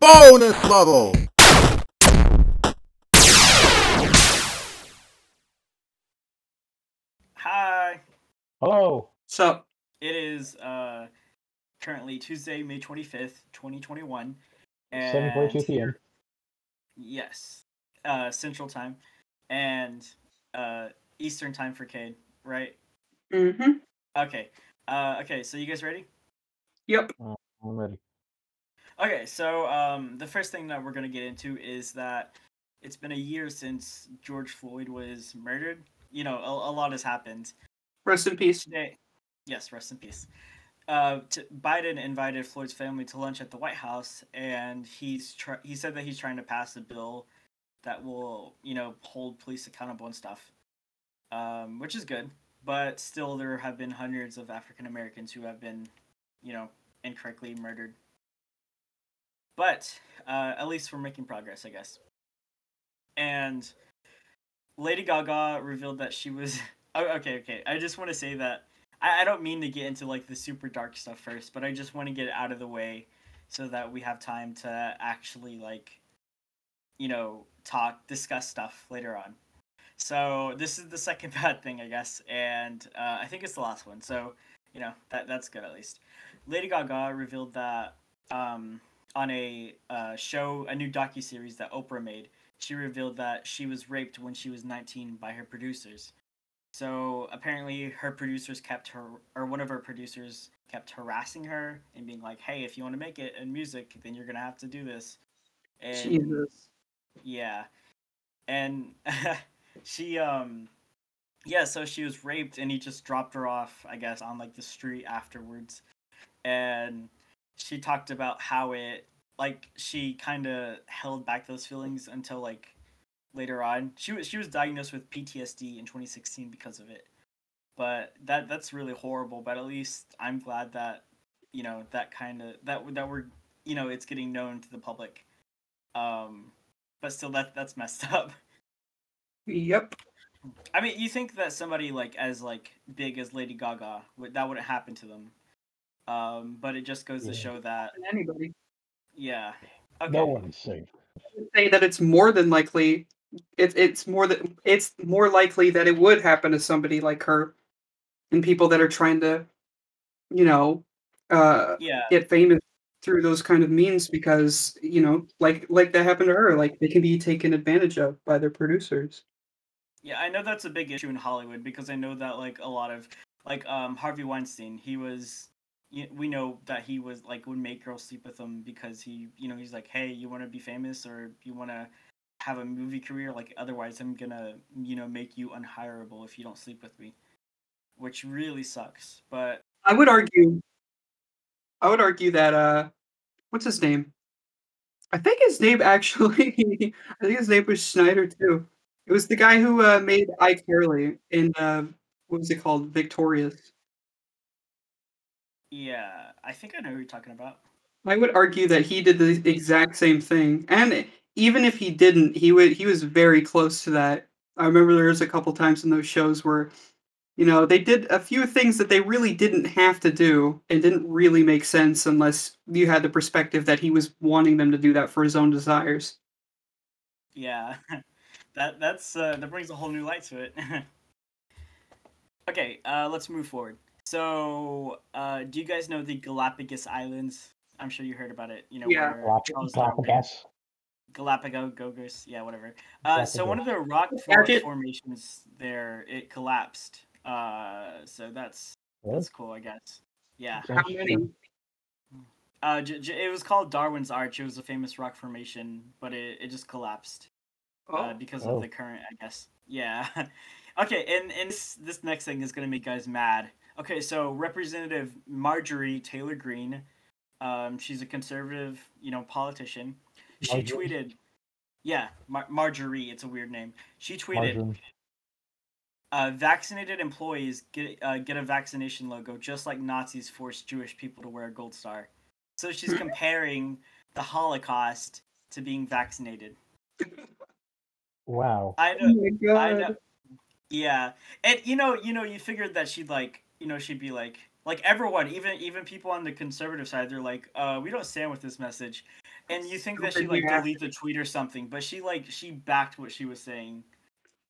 Bonus level! Hi. Hello. So It is uh currently Tuesday, May 25th, 2021. And 7:42 p.m. Yes. Uh Central Time and uh Eastern Time for Cade, right? Mm hmm Okay. Uh okay, so you guys ready? Yep. I'm ready. Okay, so um, the first thing that we're gonna get into is that it's been a year since George Floyd was murdered. You know, a, a lot has happened. Rest in peace. Today, yes, rest in peace. Uh, t- Biden invited Floyd's family to lunch at the White House, and he's tr- he said that he's trying to pass a bill that will, you know, hold police accountable and stuff, um, which is good. But still, there have been hundreds of African Americans who have been, you know, incorrectly murdered. But uh, at least we're making progress, I guess. And Lady Gaga revealed that she was. Oh, okay, okay. I just want to say that I, I don't mean to get into like the super dark stuff first, but I just want to get it out of the way so that we have time to actually like, you know, talk, discuss stuff later on. So this is the second bad thing, I guess, and uh, I think it's the last one. So you know that that's good at least. Lady Gaga revealed that um, on a uh, show, a new docu series that Oprah made. She revealed that she was raped when she was 19 by her producers. So apparently, her producers kept her, or one of her producers kept harassing her and being like, "Hey, if you want to make it in music, then you're gonna have to do this." And Jesus. yeah, and she um, yeah, so she was raped, and he just dropped her off, I guess, on like the street afterwards, and she talked about how it like she kind of held back those feelings until like later on. She was she was diagnosed with PTSD in 2016 because of it. But that that's really horrible, but at least I'm glad that you know that kind of that that we're you know it's getting known to the public. Um but still that that's messed up. Yep. I mean, you think that somebody like as like big as Lady Gaga would that wouldn't happen to them. Um but it just goes to show that Anybody yeah. Okay. No one is safe. say that it's more than likely. It's it's more that it's more likely that it would happen to somebody like her, and people that are trying to, you know, uh, Yeah. get famous through those kind of means because you know, like like that happened to her. Like they can be taken advantage of by their producers. Yeah, I know that's a big issue in Hollywood because I know that like a lot of like um Harvey Weinstein, he was y- we know that he was like would make girls sleep with him because he, you know, he's like, "Hey, you want to be famous or you want to have a movie career like otherwise I'm to, you know, make you unhireable if you don't sleep with me." Which really sucks. But I would argue. I would argue that uh, what's his name? I think his name actually. I think his name was Schneider too. It was the guy who uh, made iCarly in uh, what was it called? Victorious. Yeah, I think I know who you're talking about. I would argue that he did the exact same thing, and even if he didn't, he would he was very close to that. I remember there was a couple times in those shows where, you know, they did a few things that they really didn't have to do and didn't really make sense unless you had the perspective that he was wanting them to do that for his own desires. Yeah, that that's uh, that brings a whole new light to it. okay, uh, let's move forward. So, uh, do you guys know the Galapagos Islands? I'm sure you heard about it. You know, Yeah. where Galap- Charles Darwin- Galapagos. Galapagos, yeah, whatever. Uh, so one of the rock formations there, it collapsed. Uh, so that's Really? that's cool, I guess. Yeah. How many? Uh, j- j- it was called Darwin's Arch. It was a famous rock formation, but it, it just collapsed. uh, Oh, because Oh. of the current, I guess. Yeah. okay, and and this this next thing is gonna make guys mad. Okay, so Representative Marjorie Taylor Greene, um, she's a conservative, you know, politician. She Marjorie? tweeted, yeah, Mar- Marjorie. It's a weird name. She tweeted, uh, "Vaccinated employees get uh, get a vaccination logo, just like Nazis forced Jewish people to wear a gold star." So she's comparing the Holocaust to being vaccinated. Wow. I oh know. my I god. know. Yeah, and you know, you know, you figured that she'd like, you know, she'd be like, like everyone, even even people on the conservative side, they're like, uh, we don't stand with this message, and you think that she like reaction. deleted the tweet or something, but she like she backed what she was saying.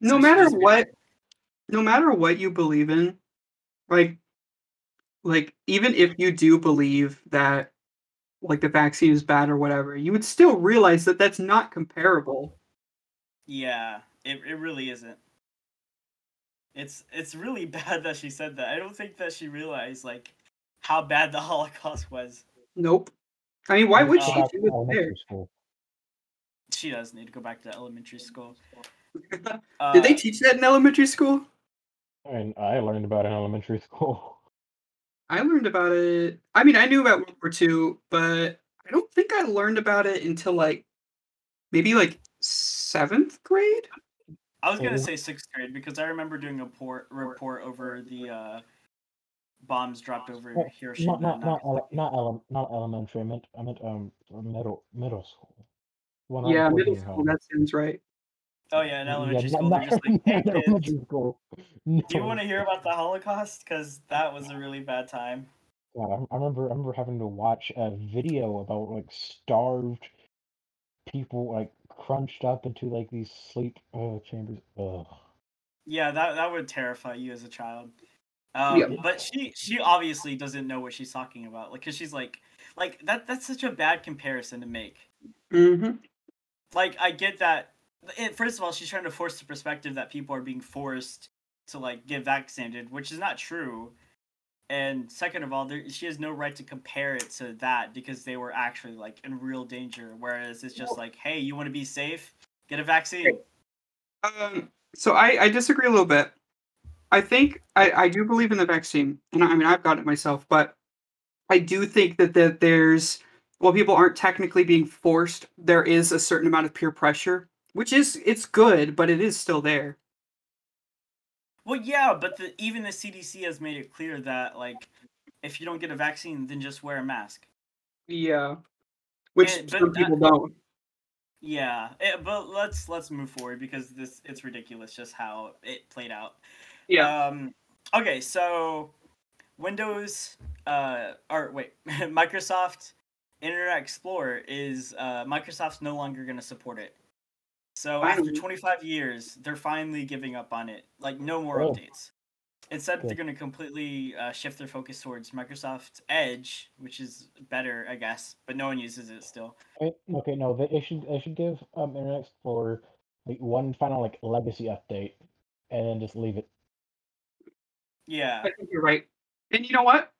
no So matter what no matter what you believe in like like even if you do believe that like the vaccine is bad or whatever you would still realize that that's not comparable Yeah, it it really isn't. It's it's really bad that she said that. I don't think that she realized like how bad the Holocaust was. nope i mean why would Uh, she Back do to it there elementary school. She does need to go back to elementary school. did Uh, they teach that in elementary school I mean, I learned about it in elementary school. i learned about it i mean i knew about world war ii but i don't think i learned about it until like maybe like seventh grade I was gonna say sixth grade because I remember doing a port, report over the uh, bombs dropped over Well, Hiroshima. Not not not ele- not, ele- not elementary. I meant I meant um middle middle school. One yeah I'm middle school about. that sounds right Oh yeah, in Yeah, elementary not- school they're just like, hey not kids, elementary school. No. do you want to hear about the Holocaust? Because that was a really bad time. God, I, I remember I remember having to watch a video about like starved people like crunched up into like these sleep uh, chambers. Ugh. Yeah, that that would terrify you as a child. Um, Yeah. But she she obviously doesn't know what she's talking about, like, cause she's like, like that that's such a bad comparison to make. mm-hmm. Like, I get that. It, first of all, she's trying to force the perspective that people are being forced to like get vaccinated, which is not true. And second of all, there, she has no right to compare it to that because they were actually like in real danger. Whereas it's just like, hey, you want to be safe? Get a vaccine. Um, so I, I disagree a little bit. I think I, I do believe in the vaccine, and I, I mean I've got it myself, but I do think that that there's while people aren't technically being forced, there is a certain amount of peer pressure, which is it's good, but it is still there. Well, yeah, but the, even the CDC has made it clear that like if you don't get a vaccine, then just wear a mask. Yeah, which but some that- people don't. Yeah, eh, but let's let's move forward because this it's ridiculous just how it played out. Yeah, Um, okay, so Windows, uh, or wait, Microsoft Internet Explorer is uh, Microsoft's no longer going to support it. So after 25 years, they're finally giving up on it. Like no more Oh. updates. Instead, they're going to completely uh, shift their focus towards Microsoft Edge, which is better, I guess, but no one uses it still. Okay, no, they, they should they should give um Internet Explorer like one final like legacy update, and then just leave it. Yeah. I think you're right. And you know what?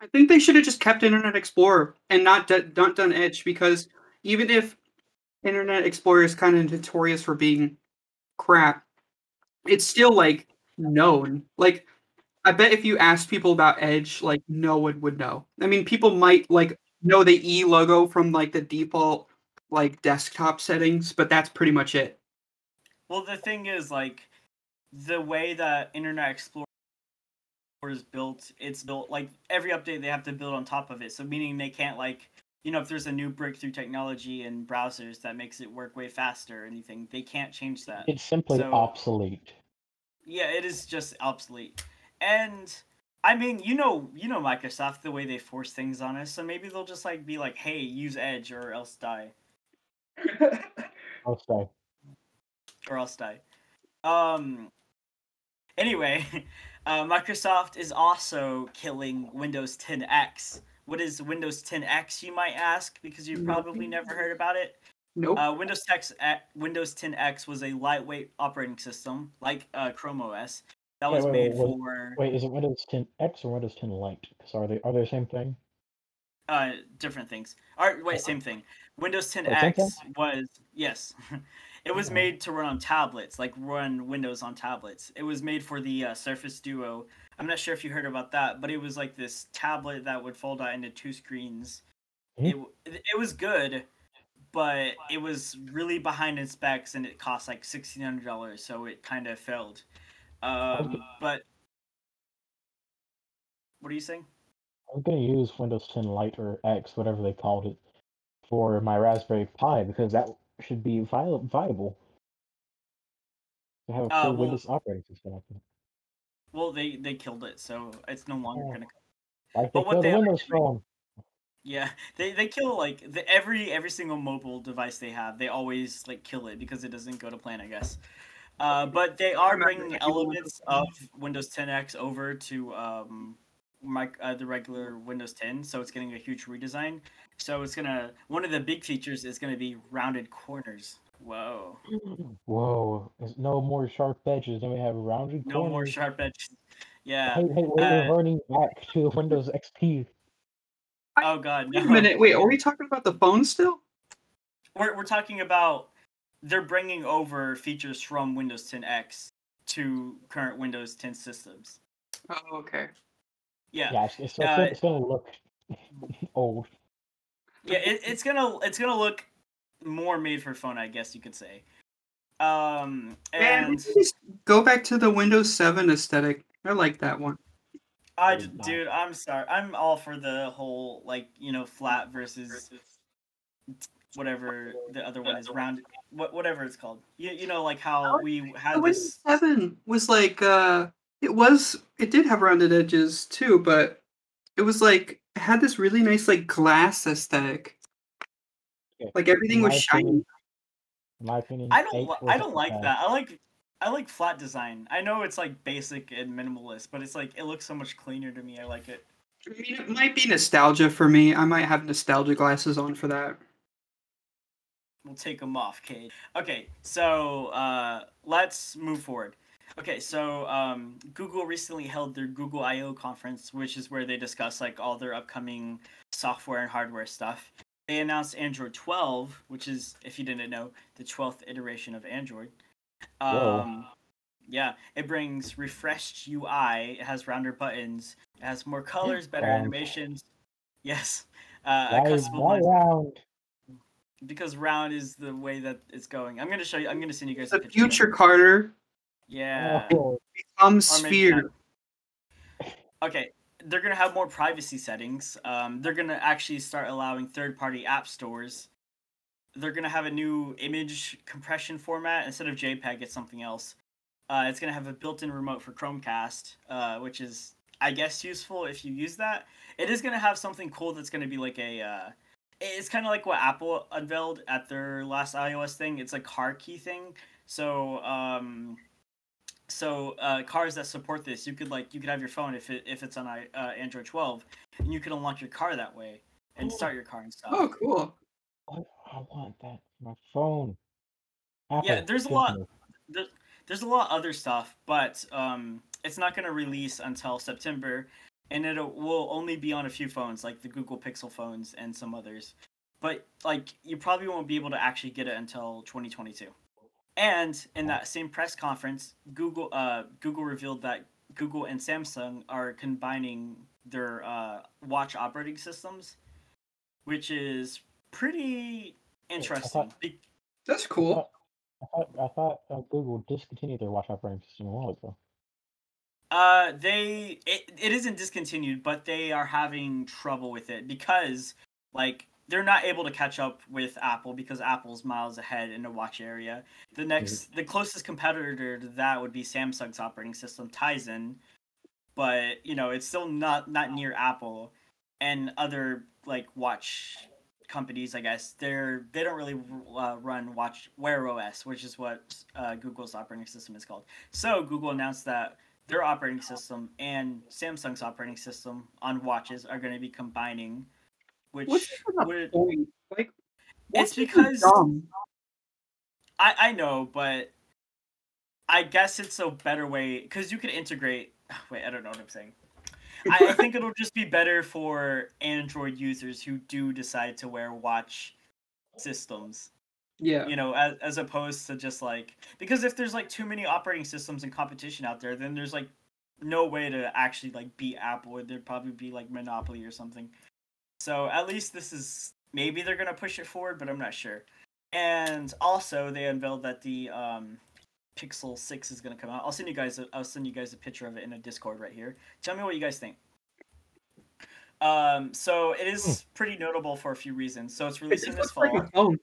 I think they should have just kept Internet Explorer and not d- not done Edge because even if Internet Explorer is kind of notorious for being crap, it's still like known. Like I bet if you asked people about Edge, like no one would know. I mean, people might like know the E logo from like the default like desktop settings, but that's pretty much it. Well, the thing is, like, the way that Internet Explorer is built, it's built like every update they have to build on top of it. So, meaning they can't like, you know, if there's a new breakthrough technology in browsers that makes it work way faster or anything, they can't change that. It's simply So- obsolete. Yeah, it is just obsolete. And I mean, you know, you know Microsoft the way they force things on us. So maybe they'll just like be like, "Hey, use Edge or else die." I'll say. or else die. Um. Anyway, uh, Microsoft is also killing Windows 10X. What is Windows 10X, you might ask, because you've probably never heard about it. nope. Uh, Windows 10 Windows 10X was a lightweight operating system, like uh, Chrome OS, that Wait, was wait, made wait, was- for Wait, is it Windows 10 X or Windows 10 Lite? Because are they are they the same thing? uh, different things. All right, wait, same thing. Windows 10X thing? was yes, it was made to run on tablets, like run Windows on tablets. It was made for the uh, Surface Duo. I'm not sure if you heard about that, but it was like this tablet that would fold out into two screens. Hmm. It it was good, but it was really behind in specs, and it cost like sixteen hundred dollars, so it kind of failed. Um, but what are you saying? I'm gonna use Windows 10 Lite or X, whatever they called it, for my Raspberry Pi because that should be vi- viable. To have a Uh, full well- Windows operating system. Well, they they killed it, so it's no longer Oh. gonna. Like but what they Windows Phone. Yeah, they they kill like the, every every single mobile device they have. They always like kill it because it doesn't go to plan, I guess. Uh, but they are bringing elements of Windows 10X over to um, my, uh, the regular Windows 10, so it's getting a huge redesign. So it's gonna one of the big features is gonna be rounded corners. Whoa! Whoa! There's no more sharp edges. Then we have rounded No more sharp edges. Yeah. Hey, hey, we're uh, reverting back to Windows XP. Oh god, no. Wait a minute. Wait, are we talking about the phone still? We're we're talking about they're bringing over features from Windows 10X to current Windows 10 systems. Oh, okay. Yeah. Yeah, it's, it's, it's, Uh, gonna, it's gonna look old. Yeah, it, it's gonna it's gonna look more made for phone, I guess you could say. Um, and can just go back to the Windows 7 aesthetic. I like that one. I, Very j- nice. dude, I'm sorry, I'm all for the whole like you know flat versus whatever the other one is round, what whatever it's called. You you know like how we The had Windows this. 7 was like uh it was it did have rounded edges too, but it was like it had this really nice like glass aesthetic. Yeah, Like everything was shiny. opinion- In my opinion, I don't li- I don't like bad. that. I like I like flat design. I know it's like basic and minimalist, but it's like it looks so much cleaner to me. I like it. I mean, it might be nostalgia for me. I might have nostalgia glasses on for that. We'll take them off, Cade. Okay, so uh, let's move forward. Okay, so um, Google recently held their Google I/O conference, which is where they discuss like all their upcoming software and hardware stuff. They announced Android 12, which is, if you didn't know, the 12th iteration of Android. Whoa. Um, yeah, it brings refreshed UI. It has rounder buttons. It has more colors, better Round. animations. Yes, uh, a Why, why round? because round is the way that it's going. I'm gonna show you. I'm gonna send you guys The a picture. future Carter Yeah. Oh, becomes sphere. Okay. They're gonna have more privacy settings. Um, they're gonna actually start allowing third-party app stores. They're gonna have a new image compression format instead of JPEG. It's something else. Uh, it's gonna have a built-in remote for Chromecast, uh, which is, I guess, useful if you use that. It is gonna have something cool that's gonna be like a. Uh, it's kind of like what Apple unveiled at their last iOS thing. It's a car key thing. So, um, so uh, cars that support this, you could like you could have your phone if it if it's on uh, Android 12, and you could unlock your car that way and start your car and stuff. Oh, cool. I, I want that for my phone. Apple, Yeah, there's a lot- There, there's a lot of other stuff, but um, it's not going to release until September, and it will only be on a few phones, like the Google Pixel phones and some others. But like, you probably won't be able to actually get it until 2022. And in that same press conference, Google uh, Google revealed that Google and Samsung are combining their uh, watch operating systems, which is pretty interesting. Be- That's cool. I thought, I thought uh, Google discontinued their watch operating system a while ago. Uh, they it, it isn't discontinued, but they are having trouble with it because like they're not able to catch up with Apple because Apple's miles ahead in the watch area. The next, the closest competitor to that would be Samsung's operating system Tizen, but you know it's still not not near Apple and other like watch companies. I guess they're they don't really uh, run watch Wear OS, which is what uh, Google's operating system is called. So Google announced that their operating system and Samsung's operating system on watches are going to be combining, which would? Like, It's because-. I I know, but I guess it's a better way because you could integrate. Wait, I don't know what I'm saying. I, I think it'll just be better for Android users who do decide to wear watch systems. Yeah. you know, as, as opposed to just like because if there's like too many operating systems in competition out there, then there's like no way to actually like beat Apple. There'd probably be like monopoly or something. So at least this is maybe they're gonna push it forward, but I'm not sure. And also they unveiled that the um, Pixel Six is gonna come out. I'll send you guys. A, I'll send you guys a picture of it in a Discord right here. Tell me what you guys think. Um, so it is pretty notable for a few reasons. So it's releasing just this fall.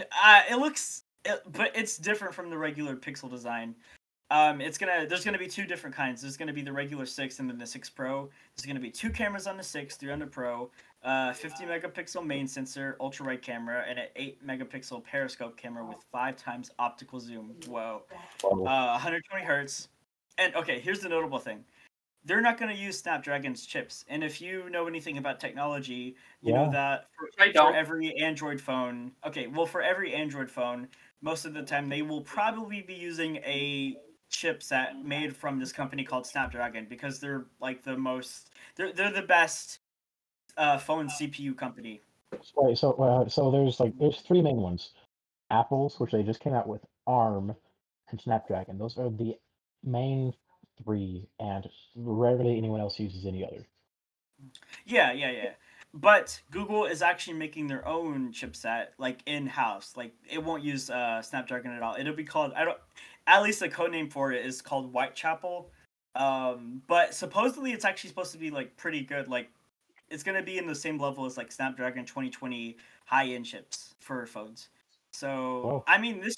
Uh, it looks, it, but it's different from the regular Pixel design. Um, it's gonna there's gonna be two different kinds. There's gonna be the regular six and then the six Pro. There's gonna be two cameras on the six, three on the Pro, uh, 50 megapixel main sensor, ultra wide camera, and an 8 megapixel periscope camera with five times optical zoom. Whoa. Whoa. Uh, 120 hertz. And okay, here's the notable thing. They're not going to use Snapdragon's chips. And if you know anything about technology, you know that for, for every Android phone, okay, well, for every Android phone, most of the time they will probably be using a chipset made from this company called Snapdragon because they're like the most, they're, they're the best uh, phone CPU company. Right, so uh, so there's like there's three main ones. Apple's, which they just came out with, ARM, and Snapdragon. Those are the main three, and rarely anyone else uses any other. Yeah, yeah, yeah. But Google is actually making their own chipset, like in house. Like it won't use uh, Snapdragon at all. It'll be called I don't. At least the code name for it is called Whitechapel. Um, but supposedly it's actually supposed to be like pretty good. Like it's gonna be in the same level as like Snapdragon 2020 high end chips for phones. So Whoa. I mean this.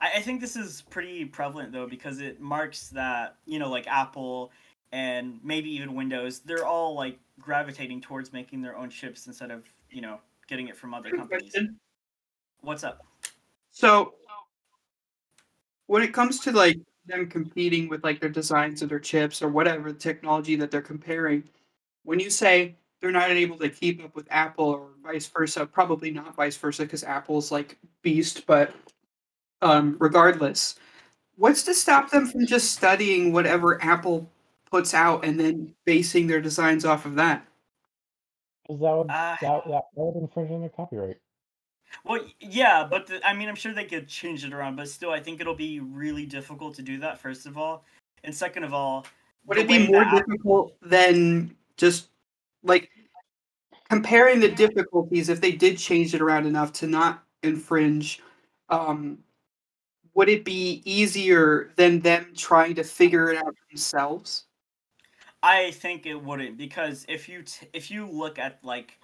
I, I think this is pretty prevalent though because it marks that you know like Apple and maybe even Windows, they're all like gravitating towards making their own chips instead of you know getting it from other companies. Question. What's up? So when it comes to like them competing with like their designs of their chips or whatever technology that they're comparing, when you say they're not able to keep up with Apple or vice versa, probably not vice versa because Apple's like beast, but um regardless, what's to stop them from just studying whatever Apple puts out and then basing their designs off of that? 'Cause that would Uh, that, that would infringe on their copyright. well, yeah, but the, I mean, I'm sure they could change it around, but still, I think it'll be really difficult to do that. First of all, and second of all, Would it be more that Apple- difficult than just like comparing the difficulties if they did change it around enough to not infringe? Um, would it be easier than them trying to figure it out themselves? I think it wouldn't because if you t- if you look at like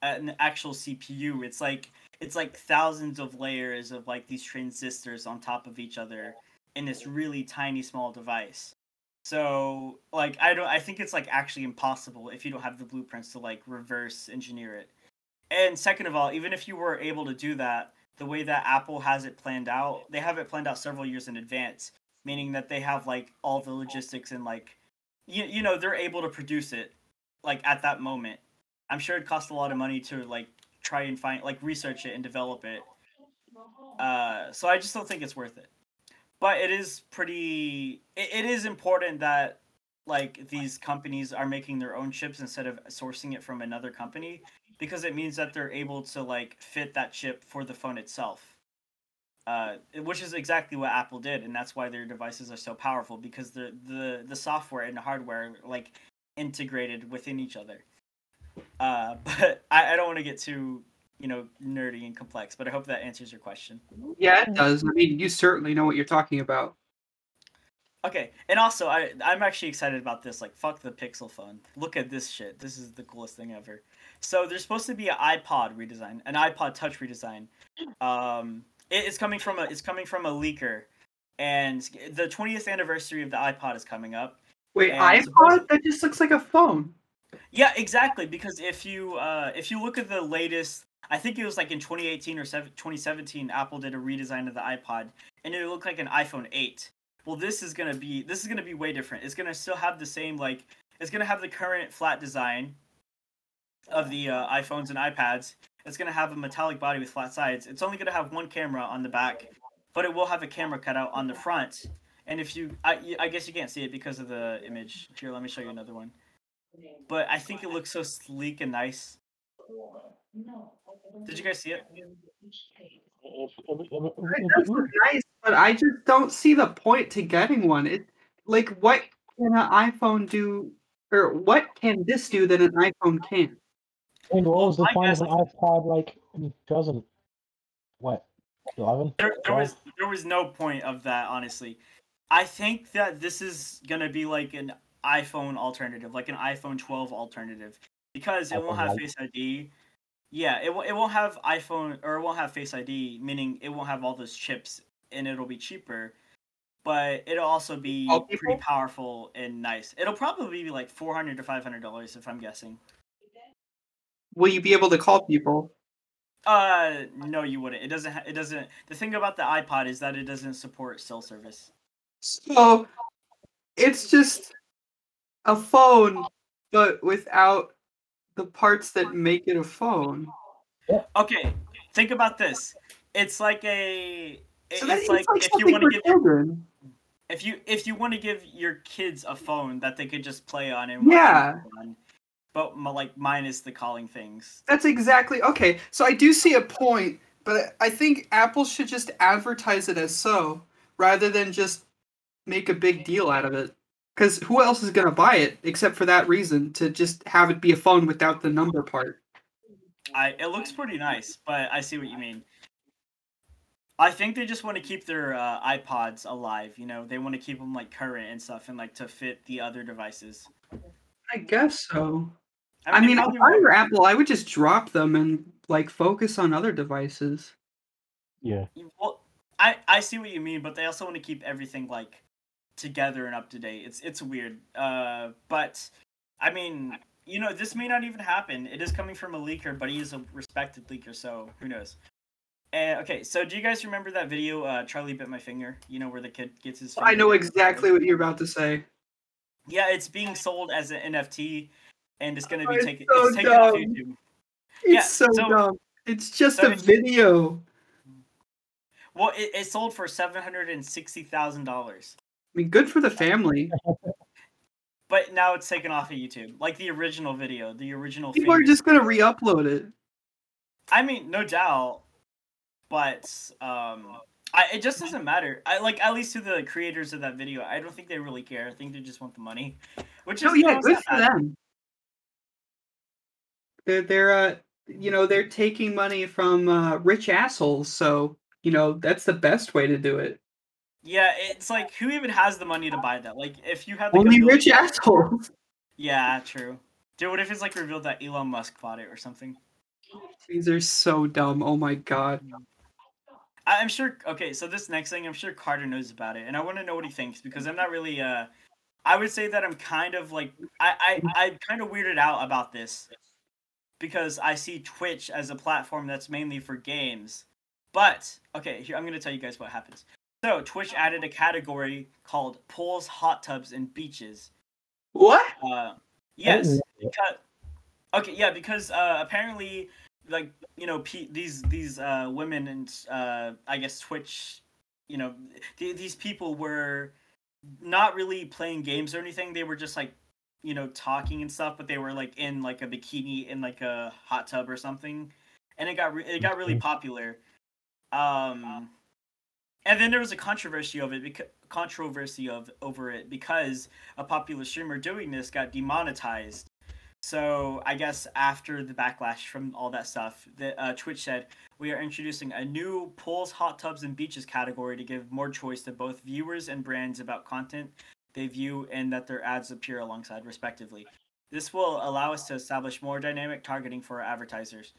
an actual CPU, it's like it's like thousands of layers of like these transistors on top of each other in this really tiny small device. So like I don't I think it's like actually impossible if you don't have the blueprints to like reverse engineer it. And second of all, even if you were able to do that, the way that Apple has it planned out, they have it planned out several years in advance, meaning that they have like all the logistics and like you, you know they're able to produce it like at that moment. I'm sure it costs a lot of money to like try and find like research it and develop it. Uh, so i just don't think it's worth it. But it is pretty it, it is important that like these companies are making their own chips instead of sourcing it from another company because it means that they're able to like fit that chip for the phone itself uh, which is exactly what Apple did, and that's why their devices are so powerful because the the the software and the hardware are, like integrated within each other. Uh, but I, I don't want to get too you know nerdy and complex, but I hope that answers your question. Yeah, it does. I mean, you certainly know what you're talking about. Okay, and also I I'm actually excited about this. Like fuck the Pixel phone. Look at this shit. This is the coolest thing ever. So there's supposed to be an iPod redesign, an iPod Touch redesign. Um, it's coming from a it's coming from a leaker, and the 20th anniversary of the iPod is coming up. Wait, iPod? supposedly- That just looks like a phone. Yeah, exactly. Because if you uh, if you look at the latest, I think it was like in 2018 or 2017, Apple did a redesign of the iPod, and it looked like an iPhone 8. Well, this is gonna be this is gonna be way different. It's gonna still have the same like it's gonna have the current flat design of the uh, iPhones and iPads. It's gonna have a metallic body with flat sides. It's only gonna have one camera on the back, but it will have a camera cutout on the front. And if you, I, I guess you can't see it because of the image. Here, let me show you another one but I think it looks so sleek and nice. Did you guys see it? Look nice, but I just don't see the point to getting one. It like what can an iPhone do, or what can this do that an iPhone can't? And what was the I point of guess- an iPod like in 2000? What? 11? There, there was there was no point of that, honestly. I think that this is gonna be like an iPhone alternative, like an iPhone 12 alternative, because it won't have Face ID. Yeah, it, won't- it won't have iPhone or it won't have Face ID, meaning it won't have all those chips and it'll be cheaper. but it'll also be pretty powerful and nice. It'll probably be like four hundred to five hundred dollars if I'm guessing. Will you be able to call people? Uh, no, you wouldn't. It doesn't. Ha- it doesn't. The thing about the iPod is that it doesn't support cell service. So it's just a phone, but without the parts that make it a phone. Okay, think about this. It's like a. it- So that, it's like, if you something want for to give children. if you if you want to give your kids a phone that they could just play on and Yeah. on, but m- like minus the calling things. That's exactly okay. So I do see a point, but I think Apple should just advertise it as so rather than just make a big deal out of it. Because who else is gonna buy it except for that reason to just have it be a phone without the number part? I it looks pretty nice, but I see what you mean. I think they just want to keep their uh, iPods alive. You know, they want to keep them like current and stuff, and like to fit the other devices. I guess so. I it mean, if I were Apple, I would just drop them and like focus on other devices. Yeah. well, I I see what you mean, but they also want to keep everything like together and up to date. It's it's weird. Uh, but I mean, you know, this may not even happen. It is coming from a leaker, but he is a respected leaker, so who knows? Uh, okay, so do you guys remember that video? Uh, Charlie bit my finger. You know where the kid gets his. I know exactly what you're about to say. Yeah, it's being sold as an NFT, and it's going to Oh, be it's taken. so it's taken off dumb. YouTube. It's Yeah, so, so- dumb. It's just so a video. Well, it, it sold for seven hundred and sixty thousand dollars, I mean, good for the family. but now it's taken off of YouTube, like the original video, the original. People are just gonna re-upload it. I mean, no doubt, but um, I it just doesn't matter. I like at least to the creators of that video. I don't think they really care. I think they just want the money, which is you yeah, good for them. They're they're uh you know they're taking money from uh, rich assholes, so you know that's the best way to do it. Yeah, it's like who even has the money to buy that? Like, if you had like, Only rich dollars- assholes. Yeah, true. Dude, what if it's like revealed that Elon Musk bought it or something? These are so dumb. Oh my god. I- I'm sure. Okay, so this next thing, I'm sure Carter knows about it, and I want to know what he thinks because I'm not really. Uh, I would say that I'm kind of like I I I'm kind of weirded out about this because I see Twitch as a platform that's mainly for games. But okay, here I'm gonna tell you guys what happens. So Twitch added a category called pools, hot tubs, and beaches. What? Uh, yes, because okay, yeah, because uh, apparently, like you know, pe- these these uh, women and uh, I guess Twitch, you know, th- these people were not really playing games or anything. They were just like, you know, talking and stuff, but they were like in like a bikini in like a hot tub or something, and it got re- it got really popular. Um, and then there was a controversy of it because controversy of over it because a popular streamer doing this got demonetized. So I guess after the backlash from all that stuff, the, uh, Twitch said we are introducing a new pools, hot tubs, and beaches category to give more choice to both viewers and brands about content they view and that their ads appear alongside, respectively. This will allow us to establish more dynamic targeting for our advertisers.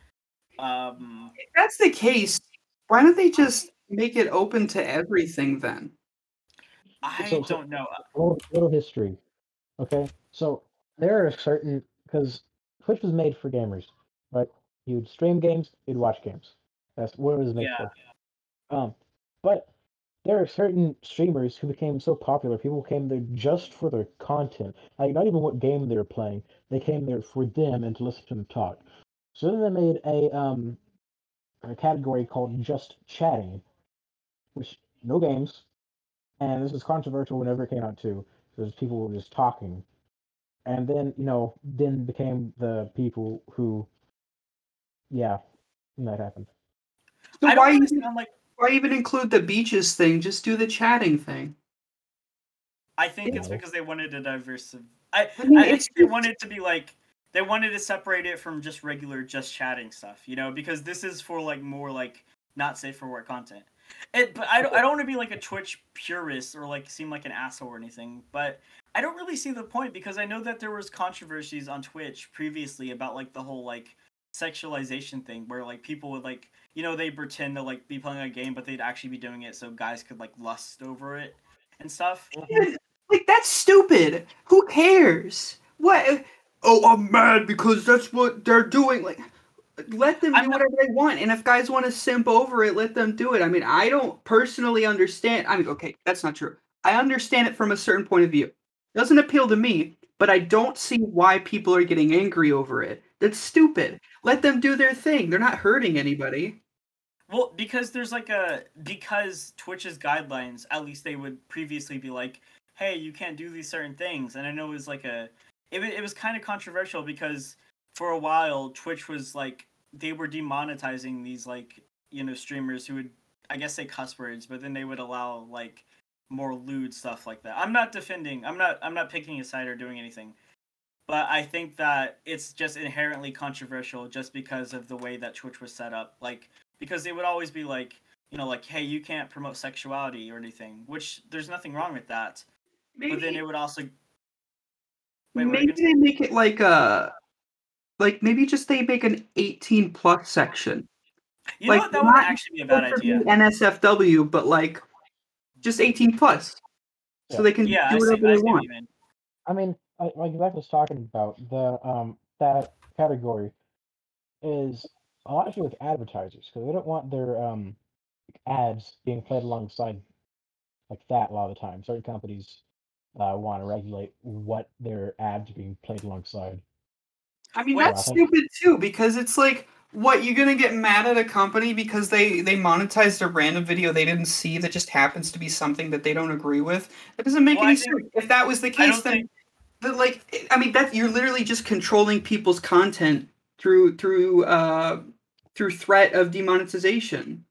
Um, If that's the case, why don't they just make it open to everything then? I So- so- don't know. little, little history. Okay, so there are certain because Twitch was made for gamers, right? You'd stream games, you'd watch games. That's what it was made Yeah. for. Um, but there are certain streamers who became so popular, people came there just for their content. Like not even what game they were playing, they came there for them and to listen to them talk. So then they made a um a category called just chatting, which no games, and this was controversial whenever it came out too, because people were just talking. And then, you know, then became the people who, yeah, that happened. So I why even, understand. Like, why even include the beaches thing? Just do the chatting thing. I think it's because they wanted a diverse. I I mean, I think it's they just- wanted to be like they wanted to separate it from just regular just chatting stuff, you know, because this is for like more like not safe for work content. It, but I don't, I don't want to be like a Twitch purist or like seem like an asshole or anything, but I don't really see the point because I know that there was controversies on Twitch previously about like the whole like sexualization thing where like people would like you know they pretend to like be playing a game but they'd actually be doing it so guys could like lust over it and stuff. Like that's stupid. Who cares? What? Oh, I'm mad because that's what they're doing. Like, let them do not- whatever they want. And if guys want to simp over it, let them do it. I mean, I don't personally understand. I mean, okay, that's not true. I understand it from a certain point of view. It Doesn't appeal to me, but I don't see why people are getting angry over it. That's stupid. Let them do their thing. They're not hurting anybody. Well, because there's like a because Twitch's guidelines, at least they would previously be like, "Hey, you can't do these certain things." And I know it was like a, it, it was kind of controversial because for a while Twitch was like they were demonetizing these like you know streamers who would I guess say cuss words, but then they would allow like more lewd stuff like that. I'm not defending. I'm not. I'm not picking a side or doing anything. But I think that it's just inherently controversial just because of the way that Twitch was set up. Like because they would always be like, you know, like, hey, you can't promote sexuality or anything, which there's nothing wrong with that. Maybe, But then it would also. Wait, what were you maybe they make it like a, like maybe just they make an 18 plus section. You know like, what? That would not actually be a bad idea. NSFW, but like just 18 plus, so Yeah. they can Yeah, do I see, whatever I they what want. you mean. I mean, like, like Zach was talking about, the um that category is a lot to do with advertisers because they don't want their um ads being played alongside like that a lot of the time. Certain companies uh, want to regulate what their ads are being played alongside. I mean, Wait, that's I stupid too because it's like, what you're gonna get mad at a company because they they monetized a random video they didn't see that just happens to be something that they don't agree with. That doesn't make Well, any sense. If that was the case, then think. the, like I mean that you're literally just controlling people's content through through uh through threat of demonetization.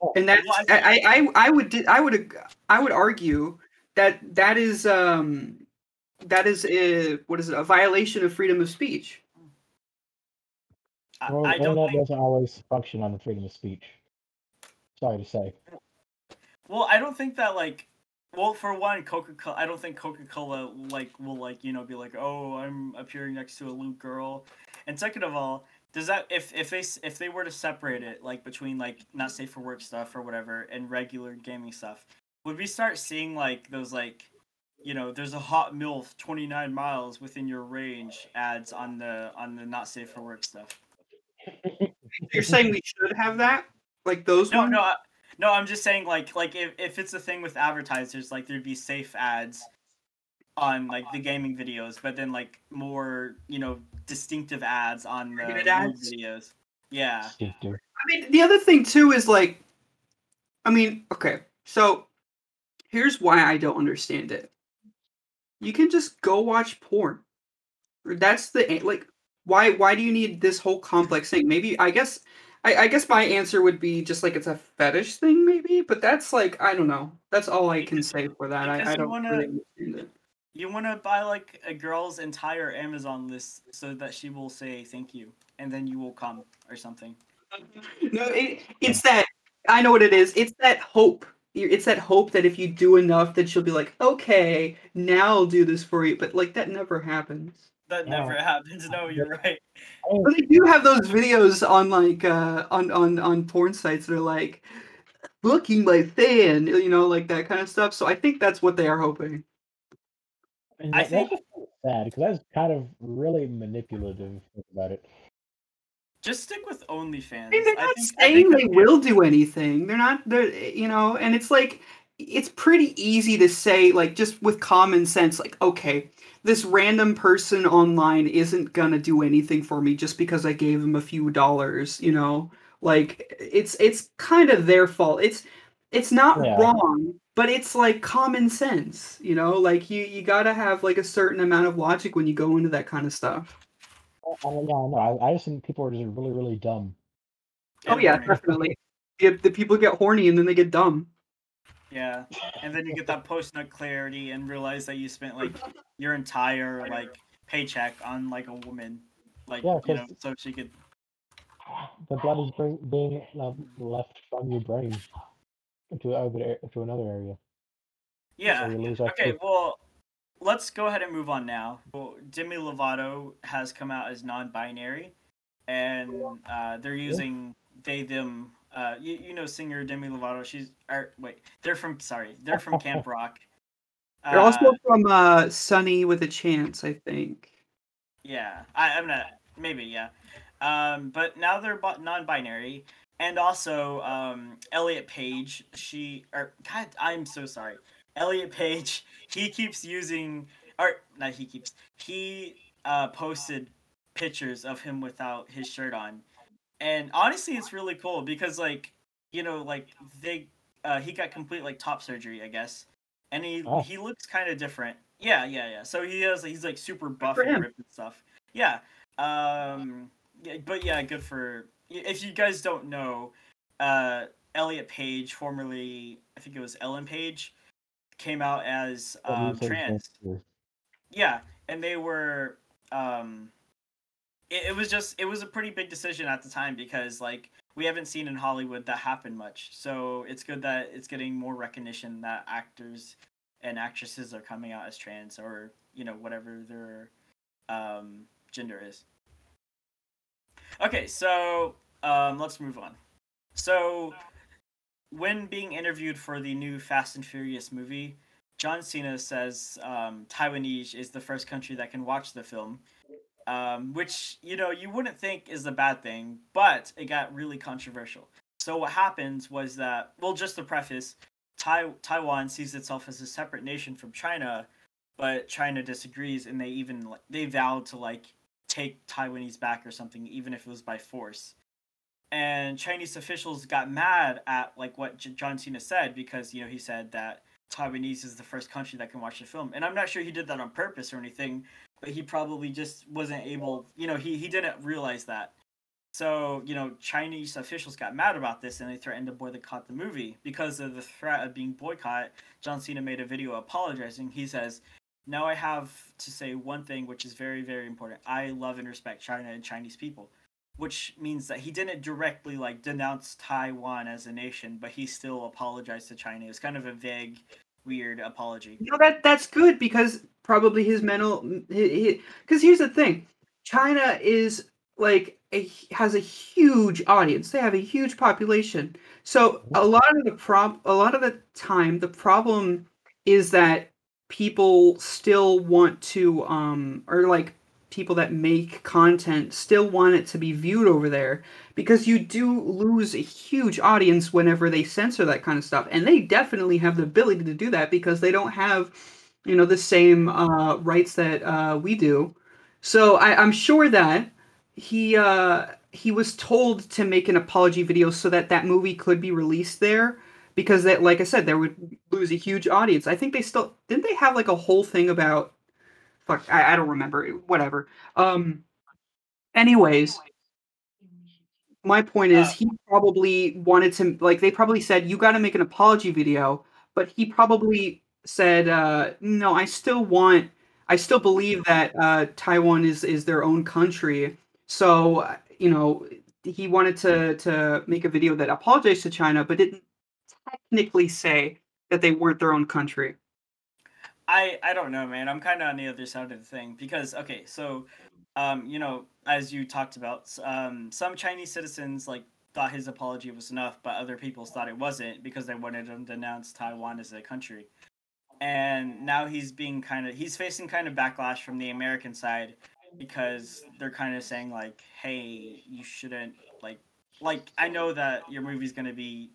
Oh, And that's Well, I I, I I I would I would I would argue that that is um that is a what is it a violation of freedom of speech. I, Well, I the don't internet think. doesn't always function on the freedom of speech. Sorry to say. Well, I don't think that like. Well, for one, Coca Cola. I don't think Coca Cola like will like you know be like, oh, I'm appearing next to a lewd girl, and second of all, does that if if they if they were to separate it like between like not safe for work stuff or whatever and regular gaming stuff, would we start seeing like those like, you know, there's a hot milf 29 miles within your range ads on the on the not safe for work stuff? You're saying we should have that? Like those No, ones? no, I, no. I'm just saying, like, like if, if it's a thing with advertisers, like there'd be safe ads on like the gaming videos, but then like more, you know, distinctive ads on the ads? videos. Yeah, Distinctive. I mean, the other thing too is like, I mean, okay, so here's why I don't understand it. You can just go watch porn. That's the like, why why do you need this whole complex thing? Maybe I guess I, I guess my answer would be just like it's a fetish thing, maybe. But that's like I don't know. That's all I can say for that. I, because I don't wanna- really understand it. you want to buy like a girl's entire Amazon list so that she will say thank you, and then you will come or something. no, it, it's that I know what it is. It's that hope. You- It's that hope that if you do enough, that she'll be like, okay, now I'll do this for you. But like that never happens. That Yeah. never happens. No, you're right. But they do have those videos on like uh on on on porn sites that are like looking my fan, you know, like that kind of stuff. So I think that's what they are hoping. And I that- think- that's sad because that's kind of really manipulative if you think about it. Just stick with OnlyFans. I mean, they're I not think- saying they will do anything. They're not. They're you know, and it's like it's pretty easy to say like just with common sense, like okay, this random person online isn't gonna do anything for me just because I gave them a few dollars. You know, like it's it's kind of their fault. It's it's not Yeah. wrong, but it's like common sense. You know, like you you gotta have like a certain amount of logic when you go into that kind of stuff. I, I, yeah, no, I, I just think people are just really, really dumb. Oh yeah, definitely. The, the people get horny and then they get dumb. Yeah, and then you get that post nut clarity and realize that you spent like your entire like paycheck on like a woman, like Yeah, you know, 'cause- so she could. The blood is bring, being uh, left from your brain into other to another area. Yeah. you lose that Okay. Well, let's go ahead and move on now. Well, Demi Lovato has come out as non-binary, and uh, they're using they them Uh, you, you know singer Demi Lovato. She's or wait, they're from sorry, they're from Camp Rock. They're also Uh, from uh, Sonny with a Chance, I think. Yeah, I, I'm not. Maybe yeah. Um, but now they're non-binary, and also um, Elliot Page. She or God, I'm so sorry. Elliot Page. He keeps using or not. He keeps. He uh, posted pictures of him without his shirt on, and honestly, it's really cool because like you know like they uh, he got complete like top surgery, I guess, and he Oh. he looks kind of different. Yeah, yeah, yeah. So he has he's like super buff and ripped and stuff. Yeah. Um. Yeah, but yeah, good for. If you guys don't know, uh, Elliot Page, formerly I think it was Ellen Page, came out as um, trans. Yeah, and they were um it, it was just it was a pretty big decision at the time because like we haven't seen in Hollywood that happen much. So it's good that it's getting more recognition that actors and actresses are coming out as trans or, you know, whatever their um gender is. Okay, so um let's move on. So when being interviewed for the new Fast and Furious movie, John Cena says um, Taiwanese is the first country that can watch the film, um, which you know you wouldn't think is a bad thing, but it got really controversial. So what happens was that, well, just the preface, tai- Taiwan sees itself as a separate nation from China, but China disagrees, and they even they vowed to like take Taiwanese back or something, even if it was by force. And Chinese officials got mad at like what J- John Cena said because you know he said that Taiwanese is the first country that can watch the film. And I'm not sure he did that on purpose or anything, but he probably just wasn't able, you know, he, he didn't realize that. So, you know, Chinese officials got mad about this and they threatened to boycott the movie. Because of the threat of being boycotted. John Cena made a video apologizing. He says, Now I have to say one thing which is very, very important. I love and respect China and Chinese people. Which means that he didn't directly like denounce Taiwan as a nation, but he still apologized to China. It was kind of a vague, weird apology. No, that that's good because probably his mental. Because here's the thing, China is like a, has a huge audience. They have a huge population. So a lot of the prob a lot of the time the problem is that people still want to um or like people that make content still want it to be viewed over there because you do lose a huge audience whenever they censor that kind of stuff. And they definitely have the ability to do that because they don't have you know the same uh, rights that uh, we do. So I, i'm sure that he uh, he was told to make an apology video so that that movie could be released there because that like i said they would lose a huge audience. I think they still didn't they have like a whole thing about fuck i, I don't remember whatever. Um anyways my point is Uh, he probably wanted to like they probably said you got to make an apology video but he probably said uh no i still want i still believe that uh taiwan is is their own country. So uh, you know he wanted to to make a video that apologized to china but didn't technically say that they weren't their own country I I don't know, man. I'm kind of on the other side of the thing because okay, so um, you know, as you talked about, um, some Chinese citizens like thought his apology was enough, but other people thought it wasn't because they wanted him to announce Taiwan as a country. And now he's being kind of he's facing kind of backlash from the American side because they're kind of saying like, "Hey, you shouldn't like like I know that your movie's going to be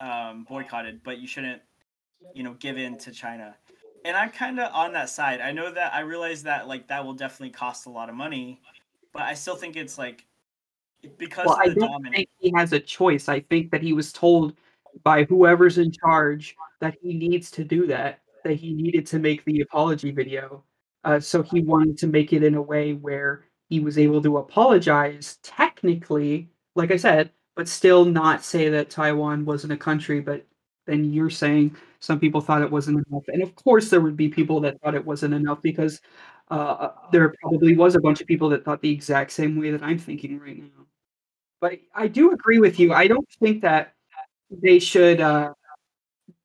um, boycotted, but you shouldn't, you know, give in to China." And I'm kind of on that side. I know that I realize that like that will definitely cost a lot of money, but I still think it's like because well, I don't dominant. think he has a choice. I think that he was told by whoever's in charge that he needs to do that, that he needed to make the apology video. Uh, so he wanted to make it in a way where he was able to apologize technically, like I said, but still not say that Taiwan wasn't a country. But then you're saying some people thought it wasn't enough. And of course, there would be people that thought it wasn't enough because uh, there probably was a bunch of people that thought the exact same way that I'm thinking right now. But I do agree with you. I don't think that they should uh,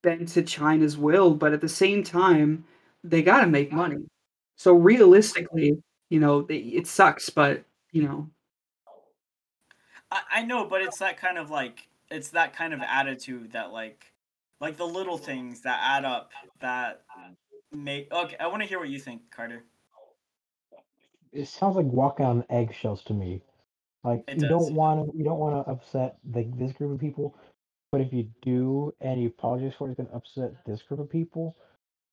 bend to China's will, but at the same time, they got to make money. So realistically, you know, they, it sucks, but you know, I, I know, but it's that kind of like it's that kind of attitude that like like the little things that add up that make okay i want to hear what you think carter It sounds like walking on eggshells to me. Like It you does. don't want to you don't want to upset the, this group of people, but if you do and you apologize for it, it's gonna upset this group of people.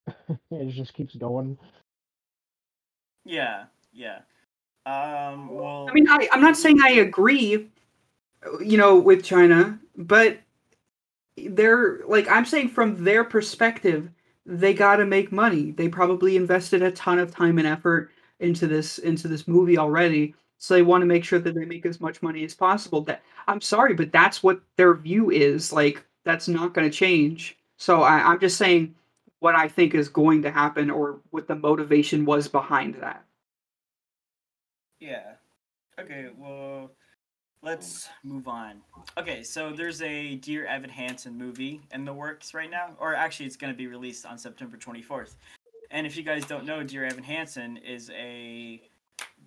it just keeps going. yeah yeah um well I mean, I, I'm not saying I agree, you know, with China, but they're like I'm saying from their perspective, they got to make money. They probably invested a ton of time and effort into this into this movie already, so they want to make sure that they make as much money as possible. That I'm sorry, but that's what their view is. Like that's not going to change. So I, I'm just saying what I think is going to happen or what the motivation was behind that. Yeah. Okay, well, let's move on. Okay, so there's a Dear Evan Hansen movie in the works right now, or actually, it's going to be released on September 24th. And if you guys don't know, Dear Evan Hansen is a.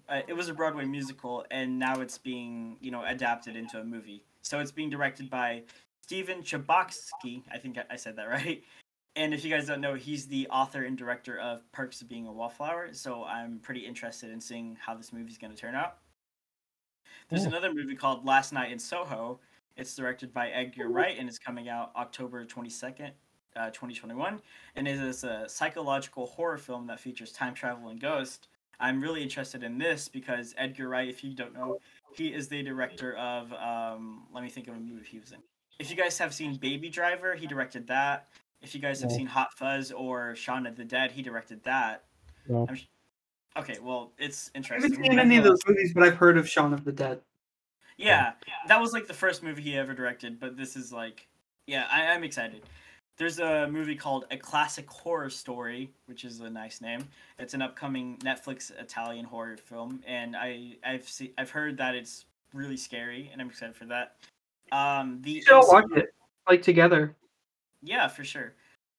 Uh, it was a Broadway musical, and now it's being, you know, adapted into a movie. So it's being directed by Steven Chbosky. I think I- I said that right. And if you guys don't know, he's the author and director of Perks of Being a Wallflower. So I'm pretty interested in seeing how this movie's going to turn out. There's Yeah. another movie called Last Night in Soho. It's directed by Edgar Wright and it's coming out October 22nd, uh, 2021. And it is a psychological horror film that features time travel and ghosts. I'm really interested in this because Edgar Wright, if you don't know, he is the director of. Um, let me think of a movie he was in. If you guys have seen Baby Driver, he directed that. If you guys have Yeah. seen Hot Fuzz or Shaun of the Dead, he directed that. Yeah. I'm okay, well, it's interesting. I haven't seen any of those movies, but I've heard of Shaun of the Dead. Yeah, that was like the first movie he ever directed, but this is like, yeah, I, I'm excited. There's a movie called A Classic Horror Story, which is a nice name. It's an upcoming Netflix Italian horror film, and I I've see, I've heard that it's really scary, and I'm excited for that. Um, the You should all watch it, like together. Yeah, for sure.